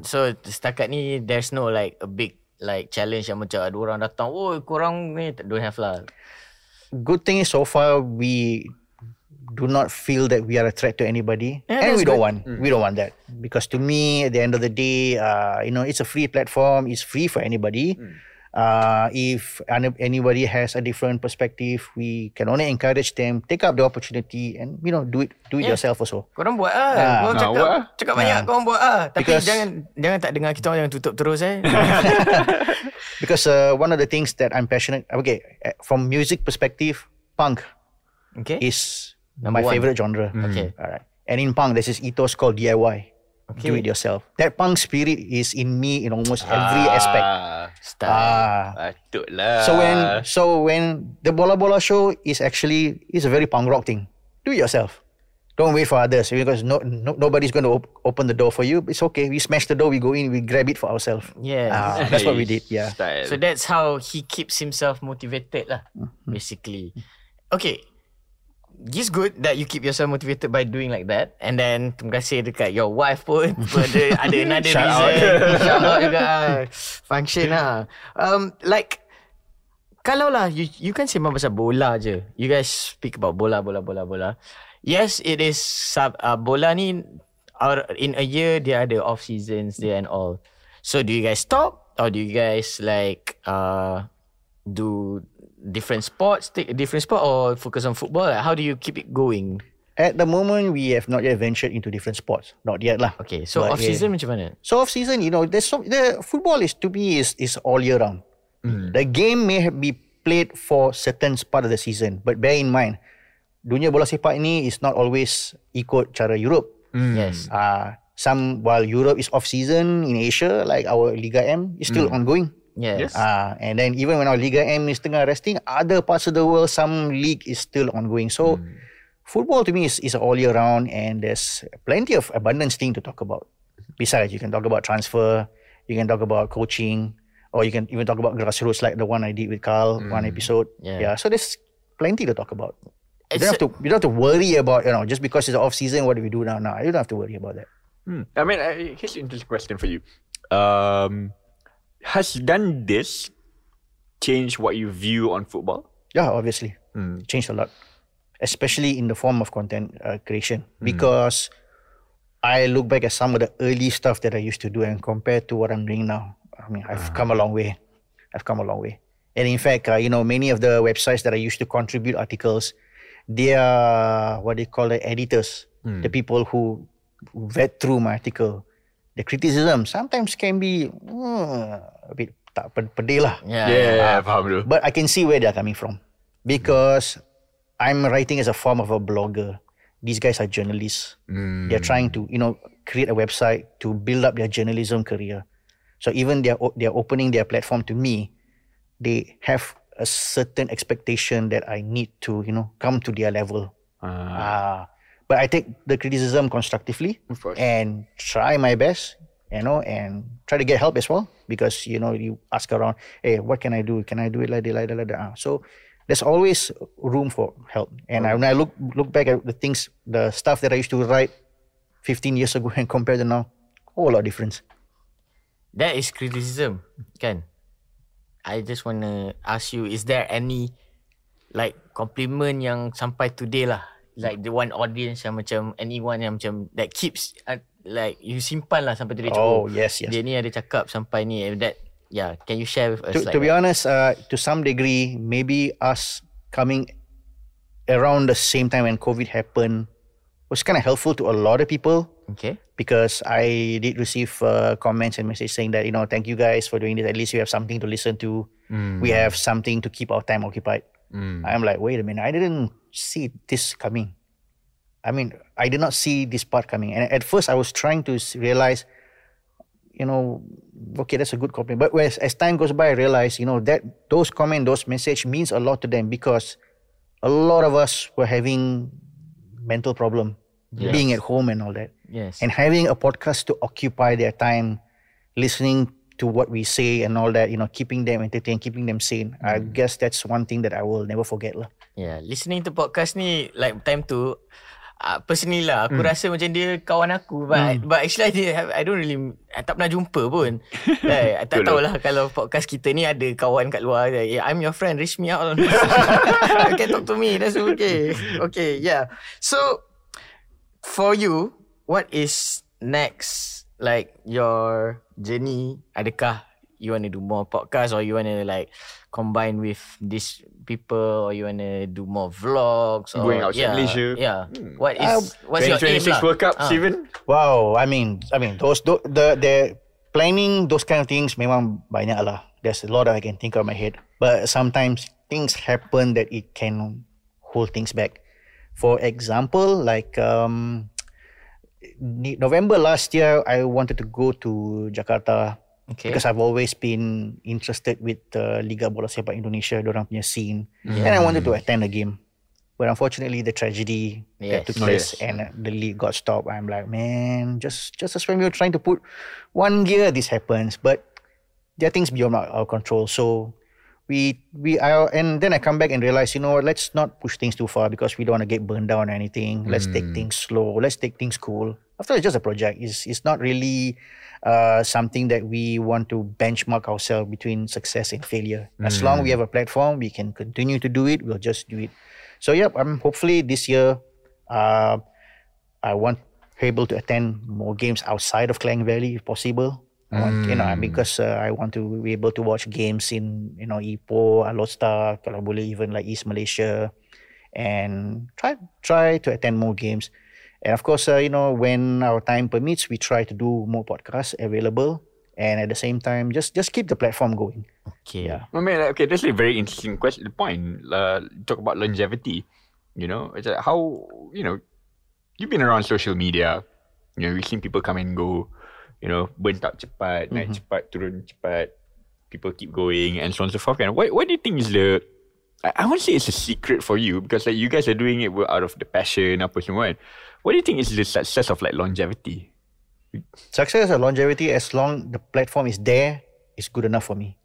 So setakat ni there's no like a big like challenge yang macam ada orang datang, oh korang ni don't have lah. Good thing is so far we do not feel that we are a threat to anybody, Yeah, and that's we don't good. want we don't want that because to me at the end of the day, uh, you know, it's a free platform. It's free for anybody. Uh, if anybody has a different perspective, we can only encourage them take up the opportunity and you know do it do it Yeah. yourself also. Korang buat ah. Ah, korang ah, cakap, buat ah. cakap banyak korang buat ah. Tapi Because- jangan jangan tak dengar kita orang jangan tutup terus eh. Because uh, one of the things that I'm passionate, okay, uh, from music perspective, punk okay. is Number my one. favorite genre. Okay. All right. And in punk, there's this ethos called DIY. Okay. Do it yourself. That punk spirit is in me in almost every aspect. Ah, Style. Ah. Patut lah. So when so when the Bola Bola show is actually is a very punk rock thing. Do it yourself. Don't wait for others because no, no nobody's going to op- open the door for you. It's okay. We smash the door. We go in. We grab it for ourselves. Yeah, that's what we did. Yeah. Style. So that's how he keeps himself motivated lah, Mm-hmm. basically. Okay. It's good that you keep yourself motivated by doing like that. And then terima kasih dekat your wife pun ada, ada another Shout reason. out. Shout out juga. ah. Function lah. Um, like, kalau lah you, you kan sembang pasal bola je. You guys speak about bola, bola, bola, bola. Yes, it is sub, uh, bola ni or in a year dia ada off seasons there and all. So do you guys stop or do you guys like uh do different sports, take a different sport or focus on football? Like, how do you keep it going? At the moment, we have not yet ventured into different sports. Not yet lah. Okay, so But, off season macam mana? So off season, you know, there's so the football is to me is is all year round. The game may have be played for certain part of the season, but bear in mind, dunia bola sepak ini is not always ikut cara Europe. Yes. Uh, some while Europe is off season in Asia, like our Liga M is still ongoing. Yes. Uh, and then even when our Liga M is tengah resting, other parts of the world, some league is still ongoing. So football to me is, is all year round and there's plenty of abundance thing to talk about. Besides, you can talk about transfer, you can talk about coaching, or you can even talk about grassroots like the one I did with Khal, one episode. Yeah. Yeah. So there's plenty to talk about. You don't have to you don't have to worry about, you know, just because it's off season, what do we do now? No, you don't have to worry about that. Hmm. I mean, here's an interesting question for you. Um, has done this changed what you view on football? Yeah, obviously. It changed a lot. Especially in the form of content uh, creation. Because I look back at some of the early stuff that I used to do and compare to what I'm doing now. I mean, I've come a long way. I've come a long way. And in fact, uh, you know, many of the websites that I used to contribute articles, they are what they call the editors, the people who vet through my article. The criticism sometimes can be uh, a bit tak pe- pedih lah. Yeah. yeah, faham tu. But I can see where they're coming from because I'm writing as a form of a blogger. these guys are journalists. Mm. They're trying to, you know, create a website to build up their journalism career. So even they're they're opening their platform to me, they have a certain expectation that I need to, you know, come to their level. Ah, Ah, but I take the criticism constructively of course. and try my best, you know, and try to get help as well because you know you ask around, hey, what can I do? Can I do it like that, like that, like that? Ah, So there's always room for help. And I, when I look look back at the things, the stuff that I used to write 15 years ago and compare to now, whole lot of difference. That is criticism, kan? I just wanna ask you, is there any like compliment yang sampai today lah? Like the one audience yang macam anyone yang macam that keeps uh, like you simpan lah sampai today. Oh Cakap, yes, yes. Dia ni ada cakap sampai ni that yeah. Can you share with us? to, like to be that? honest, uh, to some degree, maybe us coming around the same time when COVID happened was kind of helpful to a lot of people Okay. because I did receive uh, comments and messages saying that you know thank you guys for doing this. At least we have something to listen to. We have something to keep our time occupied. Mm. I'm like, wait a minute, I didn't see this coming. I mean, I did not see this part coming. And at first, I was trying to realize, you know, okay, that's a good comment. But as, as time goes by, I realize, you know, that those comment, those message means a lot to them because a lot of us were having mental problem, being at home and all that Yes. and having a podcast to occupy their time listening to what we say and all that you know keeping them entertained keeping them sane. I guess that's one thing that i will never forget lah. Yeah, listening to podcast ni like time tu uh, personally lah aku rasa macam dia kawan aku. But but actually I, didn't have, I don't really I tak pernah jumpa pun. like, I tak tahulah kalau podcast kita ni ada kawan kat luar. Like, yeah, I'm your friend reach me out. You can talk to me that's okay. Okay, yeah. So for you what is next? Like your journey adakah you want to do more podcast or you want to like combine with these people or you want to do more vlogs or Going outside yeah, Malaysia. yeah what is Uh, what's your aim 2026 lah World Cup, Ah. Steven. wow i mean i mean those tho- the the planning those kind of things memang banyak lah there's a lot that i can think of my head but sometimes things happen that it can hold things back for example like um november last year i wanted to go to jakarta okay because I've always been interested with the Liga Bola Sepak Indonesia, orang punya scene, mm. and I wanted to attend a game. But unfortunately, the tragedy Yes. that took Oh, place yes. and uh, the league got stopped. I'm like, man, just just as when we were trying to put one gear, this happens. But there are things beyond our, our control. So we we I and then I come back and realize, you know what? Let's not push things too far because we don't want to get burned down or anything. Let's take things slow. Let's take things cool. After all, it's just a project. It's it's not really uh, something that we want to benchmark ourselves between success and failure. As long we have a platform, we can continue to do it. We'll just do it. So yep, I'm hopefully this year, uh, I want able to attend more games outside of Klang Valley if possible. I want, you know, because uh, I want to be able to watch games in, you know, Ipoh, Alor kalau boleh even like East Malaysia, and try try to attend more games. And of course, uh, you know, when our time permits, we try to do more podcasts available, and at the same time, just just keep the platform going. okay Yeah. I mean, like, okay, that's a very interesting question. The point, uh, talk about longevity. You know, it's like how you know you've been around social media. You know, we've seen people come and go. You know, burn out cepat, naik mhm. cepat, turun cepat. People keep going and so on and so forth. And what what do you think is the I, I won't say it's a secret for you because like you guys are doing it out of the passion apa semua kan. What do you think is the success of like longevity? Success or longevity, as long the platform is there, is good enough for me.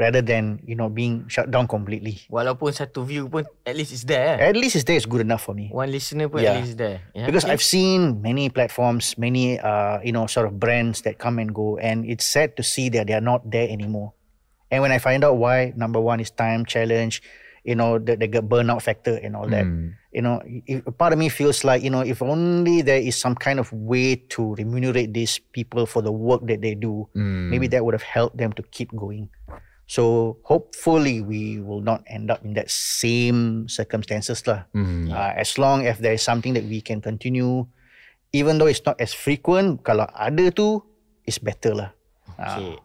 Rather than you know being shut down completely. walaupun satu view pun at least it's there eh? At least it's there is good enough for me. one listener pun Yeah. at least there yeah, because okay. I've seen many platforms, many uh, you know sort of brands that come and go, and it's sad to see that they are not there anymore. And when I find out why, number one is time challenge, you know the the burnout factor and all that. Hmm. You know, if, part of me feels like you know if only there is some kind of way to remunerate these people for the work that they do, hmm. maybe that would have helped them to keep going. So hopefully we will not end up in that same circumstances lah. Uh, as long as there is something that we can continue, even though it's not as frequent, kalau ada tu, it's better lah. Okay.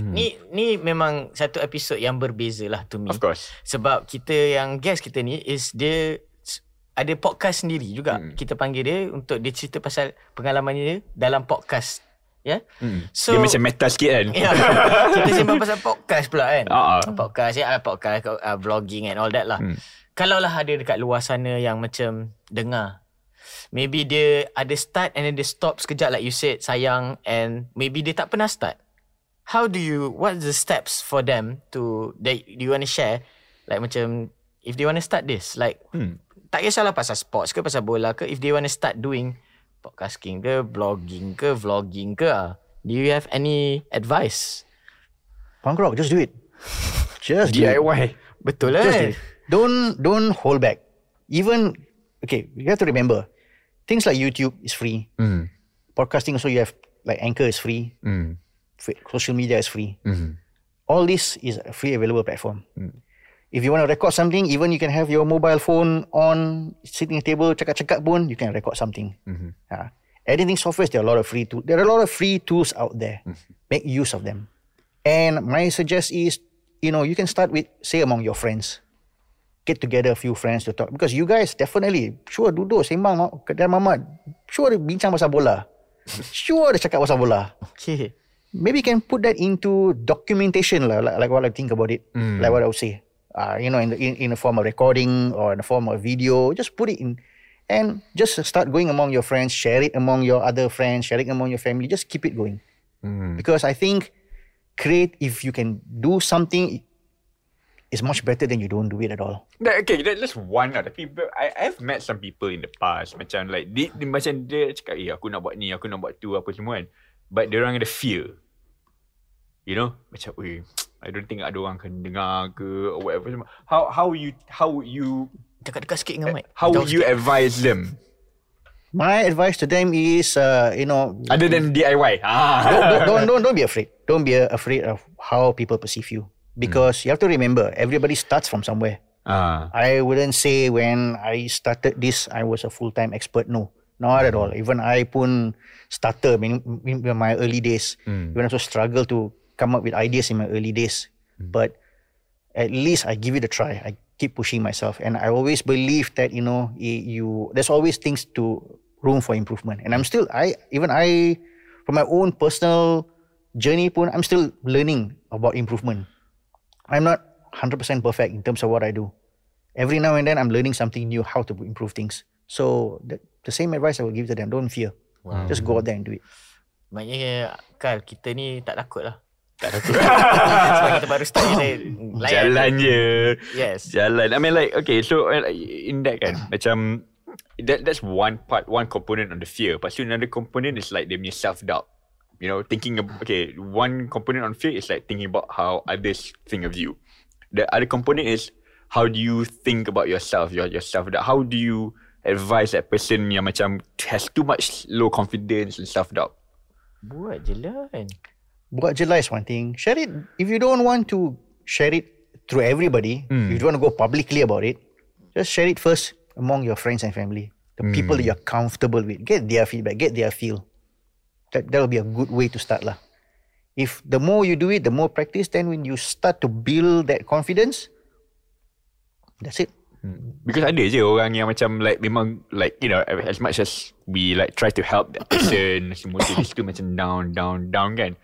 Ni ni memang satu episod yang berbeza lah to me. Of course. Sebab kita yang guest kita ni is dia ada podcast sendiri juga. Hmm. Kita panggil dia untuk dia cerita pasal pengalaman dia dalam podcast. Ya. Yeah? Hmm. So, dia macam meta sikit kan. Ya. kita sembang pasal podcast pula kan. Uh-uh. Podcast ya, podcast, uh, vlogging and all that lah. Hmm. Kalau lah ada dekat luar sana yang macam dengar Maybe dia ada start and then dia stop sekejap like you said sayang and maybe dia tak pernah start. How do you what's the steps for them to that you want to share like macam if they want to start this like hmm. tak kisahlah pasal sports ke pasal bola ke if they want to start doing podcasting ke blogging ke vlogging ke ah, do you have any advice? Punk rock just do it. Just DIY. Betul lah. Just don't don't hold back. Even okay, you have to remember things like YouTube is free. Mm. Podcasting also you have like Anchor is free. Mm. Social media is free. Mm. All this is a free available platform. Mm. If you want to record something, even you can have your mobile phone on, sitting at table, cakap-cakap pun, you can record something. Mm-hmm. Uh, editing software, there are a lot of free tools. There are a lot of free tools out there. Mm-hmm. Make use of them. And my suggest is, you know, you can start with, say, among your friends get together a few friends to talk because you guys definitely sure duduk sembang kedai mamat sure bincang pasal bola sure ada cakap pasal bola okay maybe you can put that into documentation lah like, like what I think about it mm. like what I would say uh, you know in the in, in a form of recording or in a form of video just put it in and just start going among your friends share it among your other friends share it among your family just keep it going mm. because I think create if you can do something is much better than you don't do it at all. Okay, that, that's one lah. Tapi I, I've met some people in the past. Macam like, dia, dia, macam dia cakap, eh aku nak buat ni, aku nak buat tu, apa semua kan. But dia orang ada fear. You know? Macam, eh, I don't think ada orang akan dengar ke or whatever. How how you, how you... Dekat-dekat sikit dengan mic. How would you sikit. advise them? My advice to them is, uh, you know... Other than DIY. Ah. Don't, don't, don't, don't be afraid. Don't be afraid of how people perceive you because mm. you have to remember everybody starts from somewhere. Uh. I wouldn't say when I started this I was a full time expert. No, not mm. at all. Even I pun started in, in my early days. Mm. Even also struggle to come up with ideas in my early days. Mm. But at least I give it a try. I keep pushing myself, and I always believe that you know you there's always things to room for improvement. And I'm still I even I from my own personal journey pun I'm still learning about improvement. I'm not 100% perfect in terms of what I do. Every now and then, I'm learning something new, how to improve things. So, the, the same advice I will give to them, don't fear. Wow. Just go out there and do it. Maknanya, Kal, kita ni tak takut lah. Tak takut. Sebab kita baru start ni. Jalan je. Yes. Jalan. I mean like, okay, so uh, in that kan, macam, that that's one part, one component of the fear. Lepas tu another component is like, dia punya self-doubt you know, thinking of, okay, one component on fear is like thinking about how others think of you. The other component is how do you think about yourself, your yourself. How do you advise that person yang macam has too much low confidence and self doubt? Buat je lah kan. Buat je lah is one thing. Share it. If you don't want to share it through everybody, mm. if you want to go publicly about it, just share it first among your friends and family. The mm. people that you're comfortable with. Get their feedback, get their feel that that will be a good way to start lah. If the more you do it, the more practice, then when you start to build that confidence, that's it. Hmm. Because ada je orang yang macam like memang like you know as much as we like try to help that person semua tu macam down down down kan.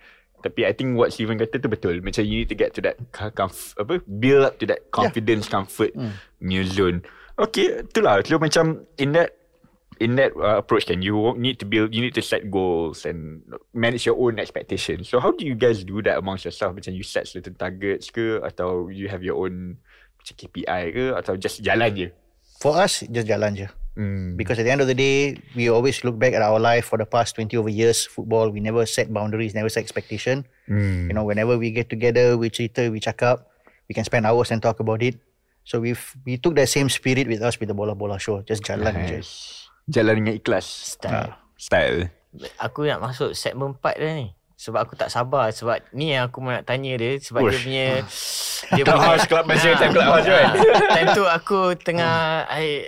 Tapi I think what Steven kata tu betul. Macam you need to get to that comf- apa build up to that confidence yeah. comfort mm. zone. Okay, itulah. So macam in that in that uh, approach can you need to build you need to set goals and manage your own expectations so how do you guys do that amongst yourself macam you set certain targets ke atau you have your own macam KPI ke atau just jalan je for us just jalan je mm. because at the end of the day we always look back at our life for the past 20 over years football we never set boundaries never set expectation. Mm. you know whenever we get together we cerita we cakap we can spend hours and talk about it. So we we took that same spirit with us with the bola bola show. Just jalan nice. je Jalan dengan ikhlas. Style. Ha. Style. Aku nak masuk segmen 4 dah ni. Sebab aku tak sabar. Sebab ni yang aku nak tanya dia. Sebab Ush. dia punya dia punya house club masa time club house kan? Time tu aku tengah I,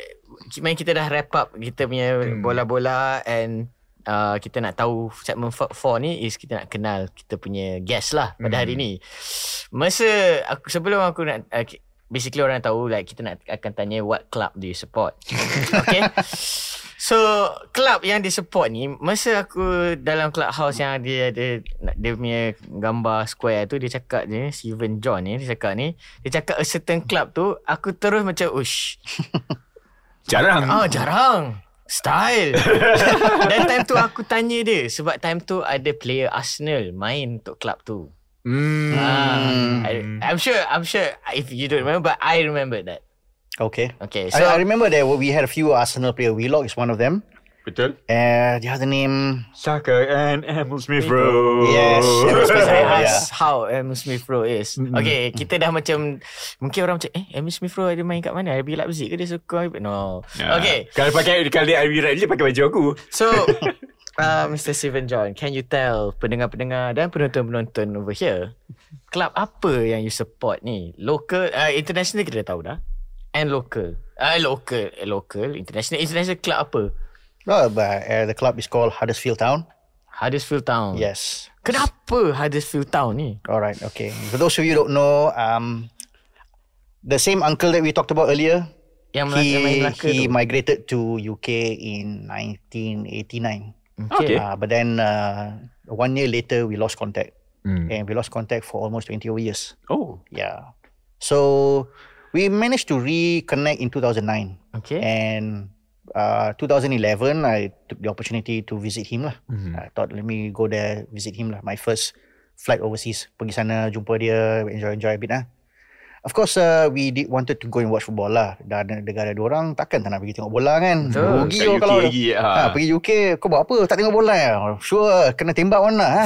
main kita dah wrap up kita punya hmm. bola-bola and uh, kita nak tahu segmen 4 ni is kita nak kenal kita punya guest lah pada hmm. hari ni masa aku sebelum aku nak uh, basically orang tahu like kita nak akan tanya what club do you support. okay. So club yang dia support ni masa aku dalam clubhouse yang dia ada dia punya gambar square tu dia cakap je Steven John ni dia cakap ni dia cakap a certain club tu aku terus macam ush. Jarang. Ah jarang. Style. Dan time tu aku tanya dia sebab time tu ada player Arsenal main untuk club tu. Hmm. Ah, I, I'm sure I'm sure if you don't remember but I remember that. Okay. Okay, so I, I remember that we had a few Arsenal player. Wheelock is one of them. Betul. And the other name, Saka and Emil Smith Rowe. Yes, Emil Smith I Rowe. ask how Emil Smith Rowe is. Okay, kita dah macam mungkin orang macam eh Emil Smith Rowe ada main kat mana? RB Leipzig ke dia suka? No. Ya. Okay, Kalau pakai kalau dia Ivy Riley pakai baju aku. so uh, Mr. Steven John, can you tell pendengar-pendengar dan penonton-penonton over here, club apa yang you support ni? Local, uh, international kita dah tahu dah. And local. Ah, uh, local, eh, local, international, international club apa? No, but uh, the club is called Huddersfield Town. Huddersfield Town. Yes. Kenapa Huddersfield Town ni? All right. Okay. For those of you who don't know, um, the same uncle that we talked about earlier, Yang he Melaka he tu. migrated to UK in 1989. Okay. Uh, but then uh, one year later, we lost contact, Hmm. and we lost contact for almost 20 over years. Oh. Yeah. So we managed to reconnect in 2009. Okay. And uh, 2011, I took the opportunity to visit him lah. Mhm. I thought let me go there visit him lah. My first flight overseas. Pergi sana jumpa dia, enjoy enjoy a bit lah. Of course, uh, we did wanted to go and watch football lah. Dan negara dua orang takkan tak nak pergi tengok bola kan. Betul. Rugi UK kalau lagi, ha. ha. pergi UK kau buat apa? Tak tengok bola ya? Sure, kena tembak mana ha?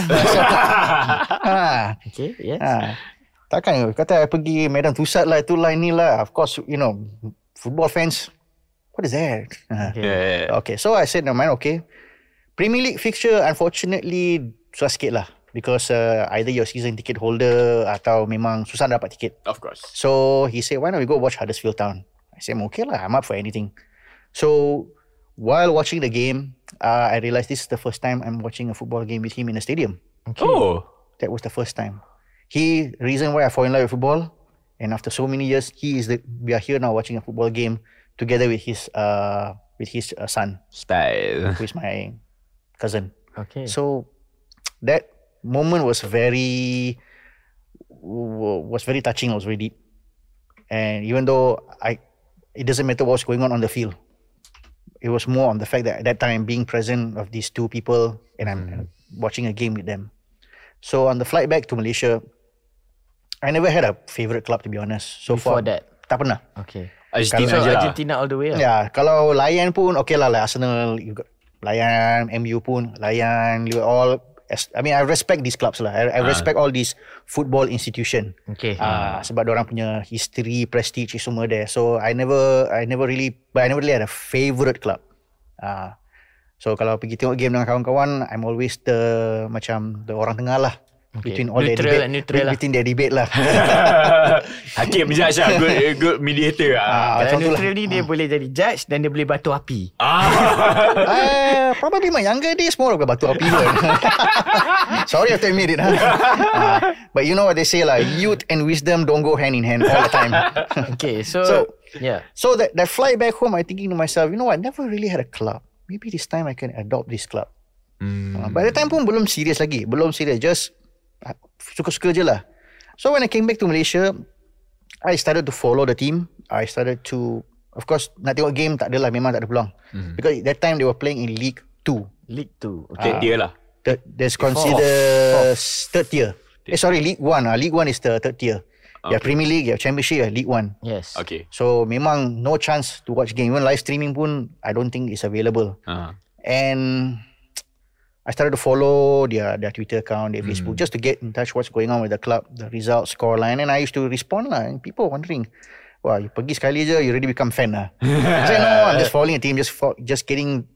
ha. Okay, yes. Ha. Takkan kata pergi medan pusat lah itulah inilah. Of course, you know, football fans. What is that? Ha. Okay. Yeah. Okay, so I said, no man, okay. Premier League fixture, unfortunately, susah sikit lah. Because uh, either your season ticket holder atau memang susah dapat tiket. Of course. So he said, why don't we go watch Huddersfield Town? I said, okay lah, I'm up for anything. So while watching the game, uh, I realized this is the first time I'm watching a football game with him in a stadium. Okay. Oh. That was the first time. He reason why I fall in love with football, and after so many years, he is the we are here now watching a football game together with his uh with his uh, son, Style. who is my cousin. Okay. So that moment was very was very touching. Was very deep, and even though I, it doesn't matter what's going on on the field. It was more on the fact that at that time being present of these two people and I'm uh, watching a game with them. So on the flight back to Malaysia, I never had a favorite club to be honest. So Before far, that. tak pernah. Okay. Argentina So je lah. Argentina all the way lah. Ya, kalau layan pun okay lah, like Arsenal, you got layan, MU pun layan, you all. as- I mean, I respect these clubs lah. I, I respect all these football institution. Okay. Ah, sebab orang punya history, prestige is semua there. So I never, I never really, but I never really had a favorite club. Ah, so kalau pergi tengok game dengan kawan-kawan, I'm always the macam the orang tengah lah. Okay. Between all Neutral lah, debate, neutral lah. between their debate lah. Hakim judge lah. Good, good mediator lah. Ah, Kalau lah. neutral ni dia boleh jadi judge dan dia boleh batu api. Ah. Uh, probably my younger days more of a batu api pun. Sorry I have to admit it. Huh? Uh, but you know what they say lah, youth and wisdom don't go hand in hand all the time. Okay, so, So- yeah. so that, that flight back home, I thinking to myself, you know what, I never really had a club. Maybe this time I can adopt this club. Hmm. Uh, by the time pun belum serious lagi. Belum serious. Just suka-suka je lah. So when I came back to Malaysia, I started to follow the team. I started to, of course, nak tengok game tak adalah. Memang tak ada peluang. Because that time they were playing in League 2. League 2. Okay. Third tier lah. Third, there's consider third tier. Eh, sorry, League One. Ah, League One is the third tier. You have Premier League, have Championship, have League One. Yes. Okay. So memang no chance to watch game. Even live streaming pun, I don't think is available. Ah. And I started to follow their their Twitter account, their Facebook, just to get in touch what's going on with the club, the results, scoreline. And I used to respond lah. And people wondering, wah, you pergi sekali je, you already become fan lah. I said, no, I'm just following a team, just fo- just getting,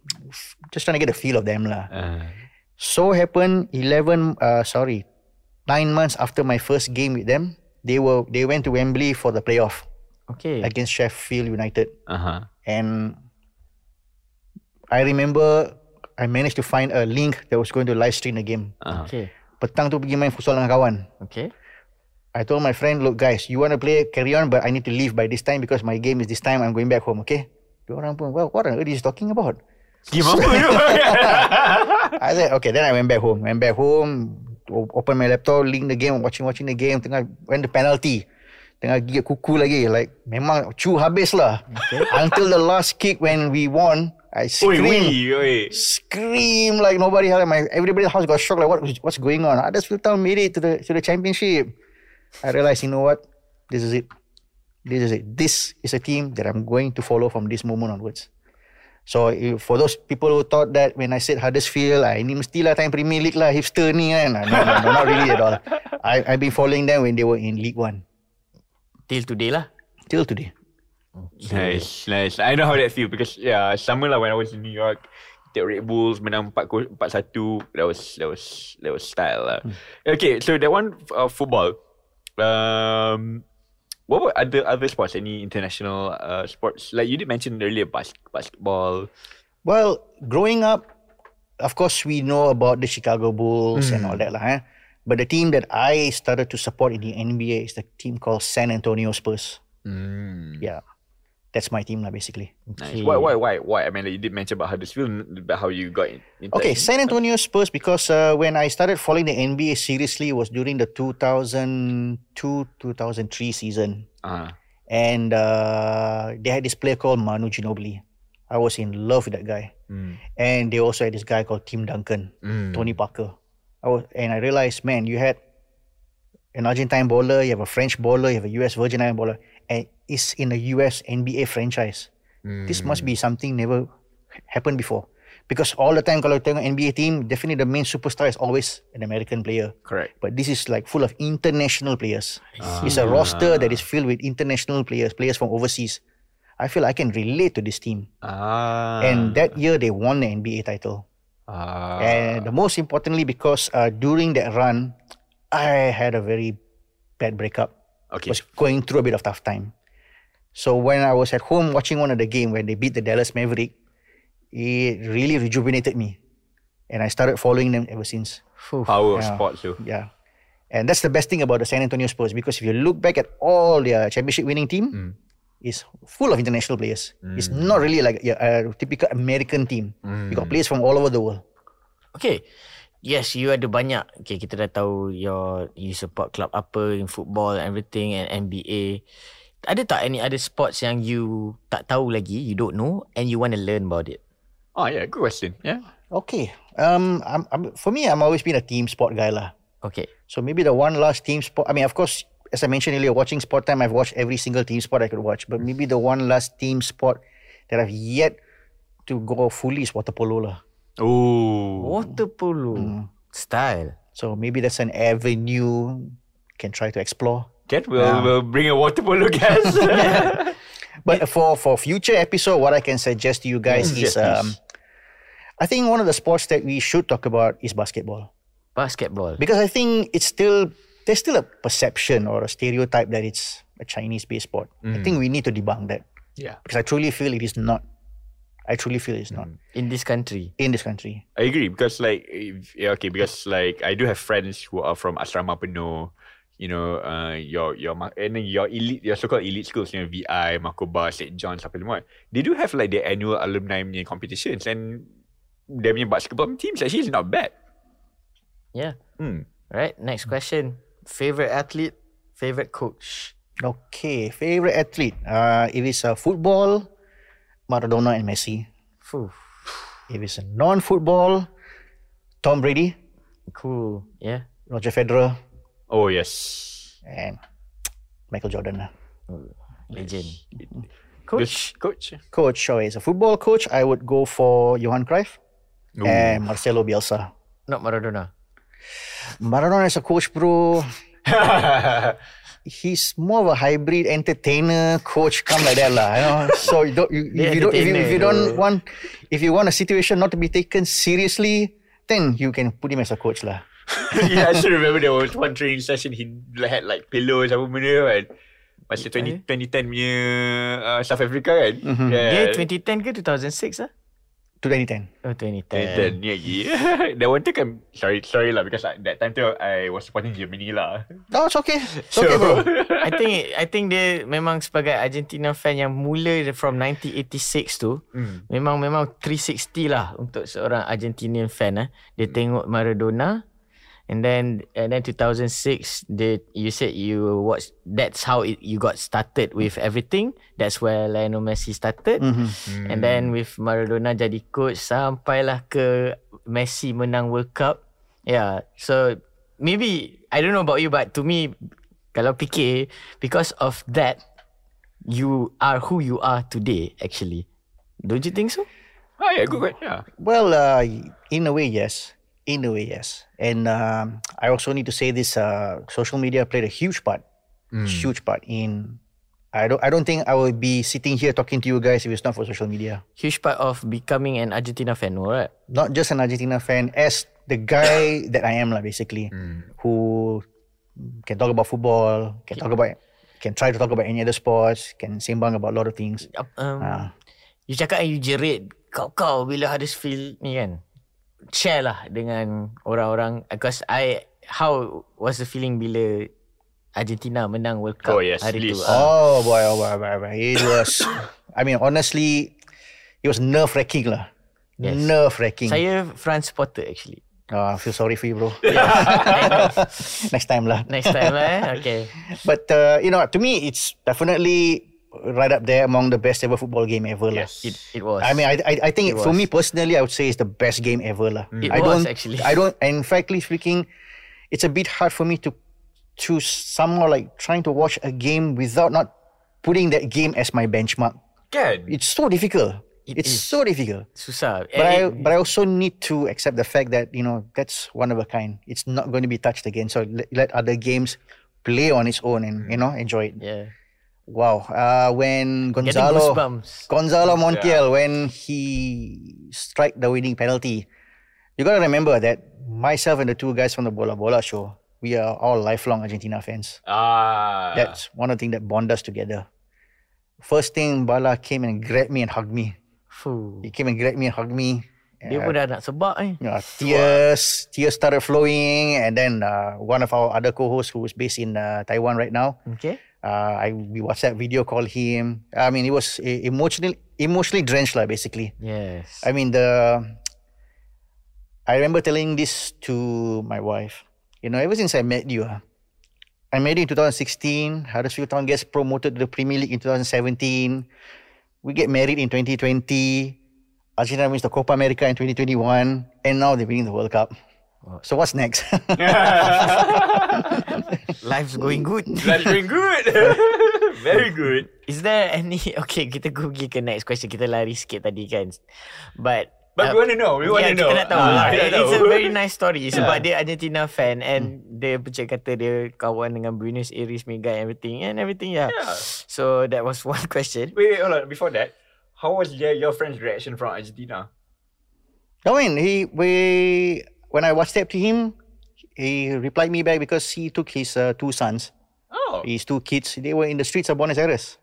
just trying to get a feel of them lah. Ah. So happened 11 uh sorry 9 months after my first game with them they were they went to Wembley for the playoff Okay. against Sheffield United Aha. and I remember I managed to find a link that was going to live stream the game. Aha. Okay. Petang tu pergi main futsal dengan kawan. Okay. I told my friend, look guys, you want to play, carry on, but I need to leave by this time because my game is this time. I'm going back home, okay? Diorang pun, well, what on earth is he talking about? Game apa tu? I said, okay, then I went back home. Went back home, open my laptop, link the game, watching watching the game. Tengah went the penalty. Tengah gigit kuku lagi. Like, memang cu habis lah. Until the last kick when we won, I scream. wee, oi. Scream like nobody else. My everybody in the house got shocked. Like what what's going on? Huddersfield Town made it to the to the championship. I realized, you know what? This is it. This is it. This is a team that I'm going to follow from this moment onwards. So if, for those people who thought that when I said Huddersfield, I ini mestilah time Premier League lah, hipster ni kan. No, no, no, not really at all. I, I've been following them when they were in League One. Till today lah. Till today. Nice, nice. I know how that feel because yeah, sama lah when I was in New York. The Red Bulls menang 4 4-1. That was that was that was style lah. Okay, so that one uh, football. Um what were other other sports? Any international uh, sports? Like you did mention earlier bas- basketball. Well, growing up, of course, we know about the Chicago Bulls and all that. Lah, eh? But the team that I started to support in the NBA is the team called San Antonio Spurs. Yeah. That's my team, lah, basically. Nice. Why why why why? I mean like you did mention about Huddersfield about how you got in, into Okay, San Antonio Spurs, because uh, when I started following the NBA seriously was during the 2002 2003 season. uh, And uh, they had this player called Manu Ginobili. I was in love with that guy. And they also had this guy called Tim Duncan, Tony Parker. I was, and I realized, man, you had an Argentine bowler, you have a French bowler, you have a US Virgin Island bowler, and it's in a US NBA franchise. This must be something never happened before. Because all the time kalau tengok NBA team, definitely the main superstar is always an American player. correct. But this is like full of international players. It's a roster that is filled with international players, players from overseas. I feel I can relate to this team. Ah. And that year they won the NBA title. ah. And the most importantly, because uh, during that run, I had a very bad breakup. okay. Was going through a bit of tough time. So when I was at home watching one of the game when they beat the Dallas Maverick, it really rejuvenated me, and I started following them ever since. Power of sports too. Yeah. And that's the best thing about the San Antonio Spurs because if you look back at all their championship winning team, mm. it's full of international players. Mm. It's not really like a, a typical American team. Mm. You got players from all over the world. Okay. Yes, you ada banyak. Okay, kita dah tahu your you support club apa in football everything and NBA. Ada tak any other sports yang you tak tahu lagi, you don't know and you want to learn about it? Oh yeah, good question. Yeah. Okay. Um, I'm, I'm, for me, I'm always been a team sport guy lah. Okay. So maybe the one last team sport. I mean, of course, as I mentioned earlier, watching sport time, I've watched every single team sport I could watch. But maybe the one last team sport that I've yet to go fully is water polo lah. Oh. Water polo. Style. So maybe that's an avenue can try to explore. Can we'll, we'll bring a water polo guys. But for for future episode, what I can suggest to you guys Yes, is um, I think one of the sports that we should talk about is basketball Basketball. because I think it's still there's still a perception or a stereotype that it's a Chinese-based sport. I think we need to debunk that yeah. because I truly feel it is not. I truly feel it's not In this country. in this country. I agree because like if, yeah, okay because like I do have friends who are from Asrama Penuh, you know, uh, your your and then your elite your so-called elite schools, you know, VI, Makoba, St. John's, apa semua. They do have like their annual alumni punya competitions and their punya basketball teams actually is not bad. Yeah. Hmm. Right. Next question. Favorite athlete, favorite coach. Okay, favorite athlete. Uh, if it's a football, Maradona and Messi. Fuh. If it's a non-football, Tom Brady, Cool. Yeah. Roger Federer, Oh yes. and Michael Jordan. Legend. Coach. Coach. Coach. Coach, so as a football coach, I would go for Johan Cruyff Ooh. and Marcelo Bielsa. Not Maradona. Maradona as a coach, bro, he's more of a hybrid entertainer coach, come like that lah. You know, so you don't, you, if you don't, if you, if you don't want, if you want a situation not to be taken seriously, then you can put him as a coach lah. yeah, I still remember there was one training session he had like pillows apa benda kan. Masa 20, 2010 punya uh, South Africa kan. Mhm. Yeah. Dia 2010 ke 2006 ah? 2010. Oh, 2010. Then ni lagi. That one tu kan sorry sorry lah because I, that time tu I was supporting Germany lah. No, it's okay. It's okay, bro. I think I think dia memang sebagai Argentina fan yang mula from 1986 tu Hmm. memang memang 360 lah untuk seorang Argentinian fan eh. Dia tengok Maradona and then and then 2006 they you said you watch that's how it, you got started with everything. That's where Lionel Messi started. And then with Maradona jadi coach sampailah ke Messi menang World Cup. Yeah. So maybe I don't know about you but to me kalau fikir because of that you are who you are today actually. Don't you think so? Ah yeah, good good. Yeah. Well, uh, in a way, yes. In a way, yes. And um, I also need to say this: uh, social media played a huge part, huge part in. I don't. I don't think I would be sitting here talking to you guys if it's not for social media. Huge part of becoming an Argentina fan, right? Not just an Argentina fan, as the guy that I am, like basically, who can talk about football, can talk about, can try to talk about any other sports, can sembang about a lot of things. Ap- Um, Ah. You cakap you jerit kau-kau bila Huddersfield ni kan. Share lah dengan orang-orang because I how was the feeling bila Argentina menang World Cup Oh, yes, hari tu. please. Ah. Oh boy, oh boy, oh boy, oh boy. It was, I mean, honestly, it was nerve wracking lah. Yes. Nerve wracking. Saya France supporter actually. Oh, I feel sorry for you, bro. Next time lah. Next time eh. Okay. But uh, you know, to me, it's definitely right up there among the best ever football game ever. Yes. It it was. I mean, I I, I think It for was. me personally, I would say it's the best game ever lah. It I was don't actually. I don't. And frankly speaking, it's a bit hard for me to to somehow like trying to watch a game without not putting that game as my benchmark. Kan? It's so difficult. It it's is. so difficult. susah. But I Eh, but I also need to accept the fact that you know that's one of a kind. It's not going to be touched again. So let, let other games play on its own and you know enjoy it. yeah. Wow. Uh, when Gonzalo. Gonzalo Montiel when he strike the winning penalty, you got to remember that myself and the two guys from the Bola Bola show, we are all lifelong Argentina fans. Ah. That's one of the things that bond us together. First thing, Bala came and grabbed me and hugged me. Fuh. He came and grabbed me and hugged me. Dia pun dah nak sebab eh. you know, tears tears started flowing and then uh, one of our other co-hosts who is based in uh, Taiwan right now Okay. Uh, I we WhatsApp video call him. I mean it was emotionally emotionally drenched lah basically. Yes. I mean the I remember telling this to my wife. You know ever since I met you ah, I met you in 2016 Huddersfield Town gets promoted to the Premier League in 2017 we get married in 2020 Argentina wins the Copa America in 2021 and now they're winning the World Cup so what's next Life's going good. That's doing good. Very good. Is there any Okay kita go pergi ke next question Kita lari sikit tadi kan But But we want to know. We want yeah, to know. Kita nak tahu Ah, lah. It's a tahu. very nice story Sebab dia Argentina fan And dia macam kata Dia kawan dengan Buenos Aires Mega everything And everything yeah. Yeah. So that was one question Wait, wait, hold on. Before that, how was your, your friend's reaction from Argentina? I mean, he we when I WhatsApp to him, he replied me back because he took his uh, two sons, Oh. his two kids. They were in the streets of Buenos Aires.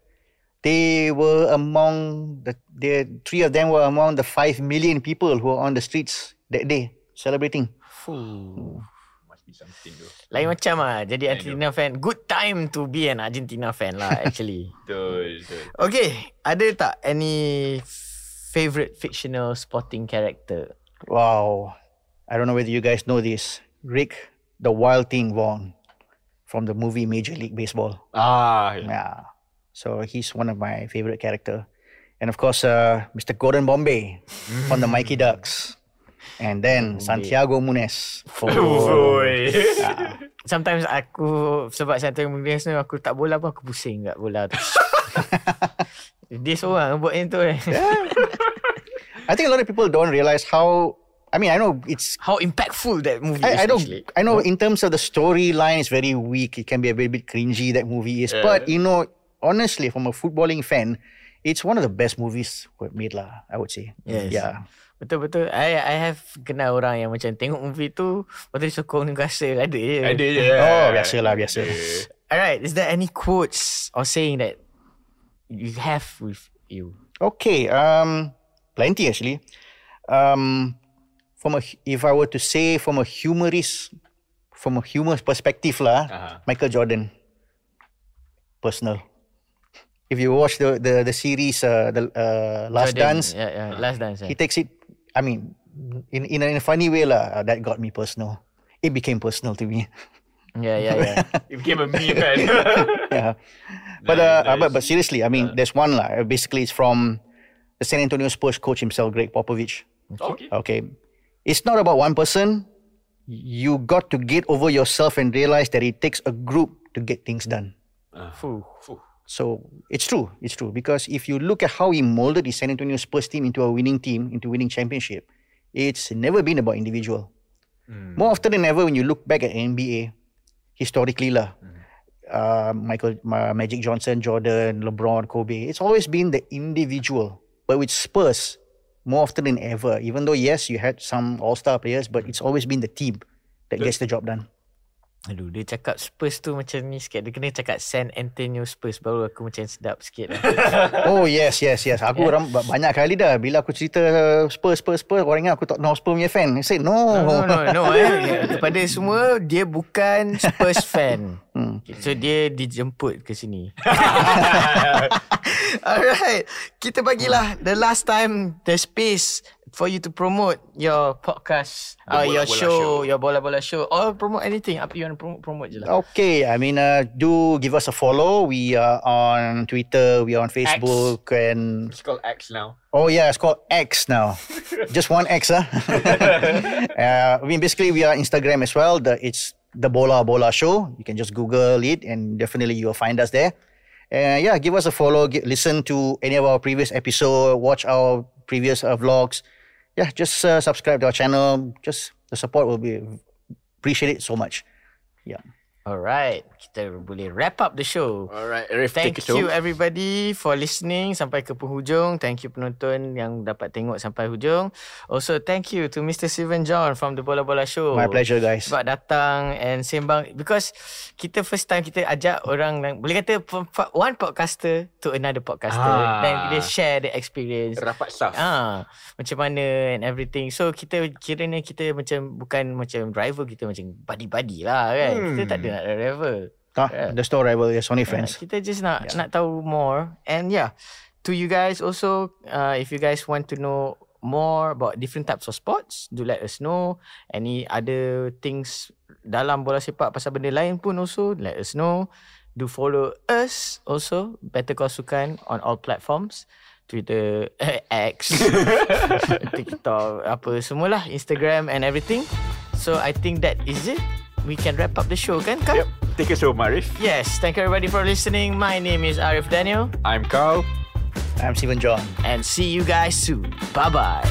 They were among the the three of them were among the five million people who were on the streets that day celebrating. Fuh. Must be something though. Lain macam lah Jadi Argentina fan Good time to be an Argentina fan lah actually Betul, betul. Okay Ada tak any Favorite fictional sporting character Wow, I don't know whether you guys know this. Rick, the Wild Thing Vaughn, from the movie Major League Baseball. Ah, yeah. Yeah. So he's one of my favorite character. And of course, uh, Mr. Gordon Bombay from the Mighty Ducks. And then Santiago Munez. Oi. Sometimes aku Sebab Santiago Munez ni Aku tak bola pun Aku pusing kat bola tu Dia seorang buat yang tu eh I think a lot of people don't realize how. I mean, I know it's. How impactful that movie is I, I don't. actually. I know in terms of the storyline, it's very weak. It can be a bit, bit cringy. That movie is, but you know, honestly, from a footballing fan, it's one of the best movies we've made lah. I would say. Yes. Yeah. Betul-betul I I have kenal orang yang macam Tengok movie tu Lepas tu dia sokong dia rasa Ada je Ada je. Oh, biasa lah, biasa. Alright Is there any quotes Or saying that You have with you Okay. Um, plenty actually. um, from a if I were to say from a humorist, from a humor perspective lah, Uh-huh. Michael Jordan, personal. If you watch the the the series, uh, the uh, Last Jordan, Dance, Yeah, yeah. Last dance. he takes it. I mean, in in a, in a funny way lah. uh, that got me personal. It became personal to me. yeah, yeah, yeah. It became a meme kan. yeah. But Nice, uh, uh, but but seriously, I mean, there's one lah. Uh, Basically, it's from the San Antonio Spurs coach himself, Gregg Popovich. okay. Okay, it's not about one person. You got to get over yourself and realize that it takes a group to get things done. Ah. Fuh. Fuh. So it's true. It's true because if you look at how he molded the San Antonio Spurs team into a winning team, into winning championship, it's never been about individual. Hmm. More often than ever, when you look back at NBA, historically lah, hmm. uh, Michael, Ma- Magic Johnson, Jordan, LeBron, Kobe, it's always been the individual. But with Spurs, more often than ever, even though yes, you had some all-star players, but it's always been the team that gets the job done. Aduh, dia cakap Spurs tu macam ni sikit. Dia kena cakap San Antonio Spurs baru aku macam sedap sikit lah. Oh yes, yes, yes. Aku yeah. ba- banyak kali dah bila aku cerita uh, Spurs, Spurs, Spurs, orang ingat aku Tottenham Hotspur punya fan. I said no. No, no, no. eh. Kepada semua, dia bukan Spurs fan. Hmm. So, dia dijemput ke sini. Alright. Kita bagilah the last time the space for you to promote your podcast, uh, your bola-bola show, show. your bola-bola show or promote anything. Apa you want to promote, promote je lah. Okay, I mean, uh, do give us a follow. We are on Twitter, we are on Facebook, and It's called X now. oh yeah, it's called X now. Just one X, huh? uh, I mean, basically, we are Instagram as well. The it's the Bola Bola Show. You can just Google it, and definitely you will find us there. Uh, yeah, give us a follow. Get, listen to any of our previous episode. Watch our previous uh, vlogs. Yeah, just uh, subscribe to our channel. Just the support will be appreciated so much. Yeah. Alright. Kita boleh wrap up the show. Alright, Arif, Thank you everybody for listening sampai ke penghujung. Thank you penonton yang dapat tengok sampai hujung. Also thank you to Mr. Steven John from the Bola Bola Show. My pleasure, guys. Sebab datang and sembang because kita first time kita ajak orang yang boleh kata one podcaster to another podcaster Ah. dan dia share the experience. Rapat staff. Ah, macam mana and everything. So kita kiranya kita macam bukan macam rival kita macam buddy-buddy lah kan. Hmm. Kita tak ada nak ada rival. Ah, Yeah. There's no rival. Only Yeah, friends. kita just nak yeah. nak tahu more and yeah to you guys also uh, if you guys want to know more about different types of sports do let us know any other things dalam bola sepak pasal benda lain pun also let us know do follow us also Better Call Sukan on all platforms Twitter, eh, X, TikTok, apa semualah, Instagram and everything. So I think that is it. We can wrap up the show kan, Kak? Yep. Take it home, Arief. Yes, thank you everybody for listening. My name is Arief Daniel I'm Khal. I'm Sivan John. and see you guys soon. Bye bye.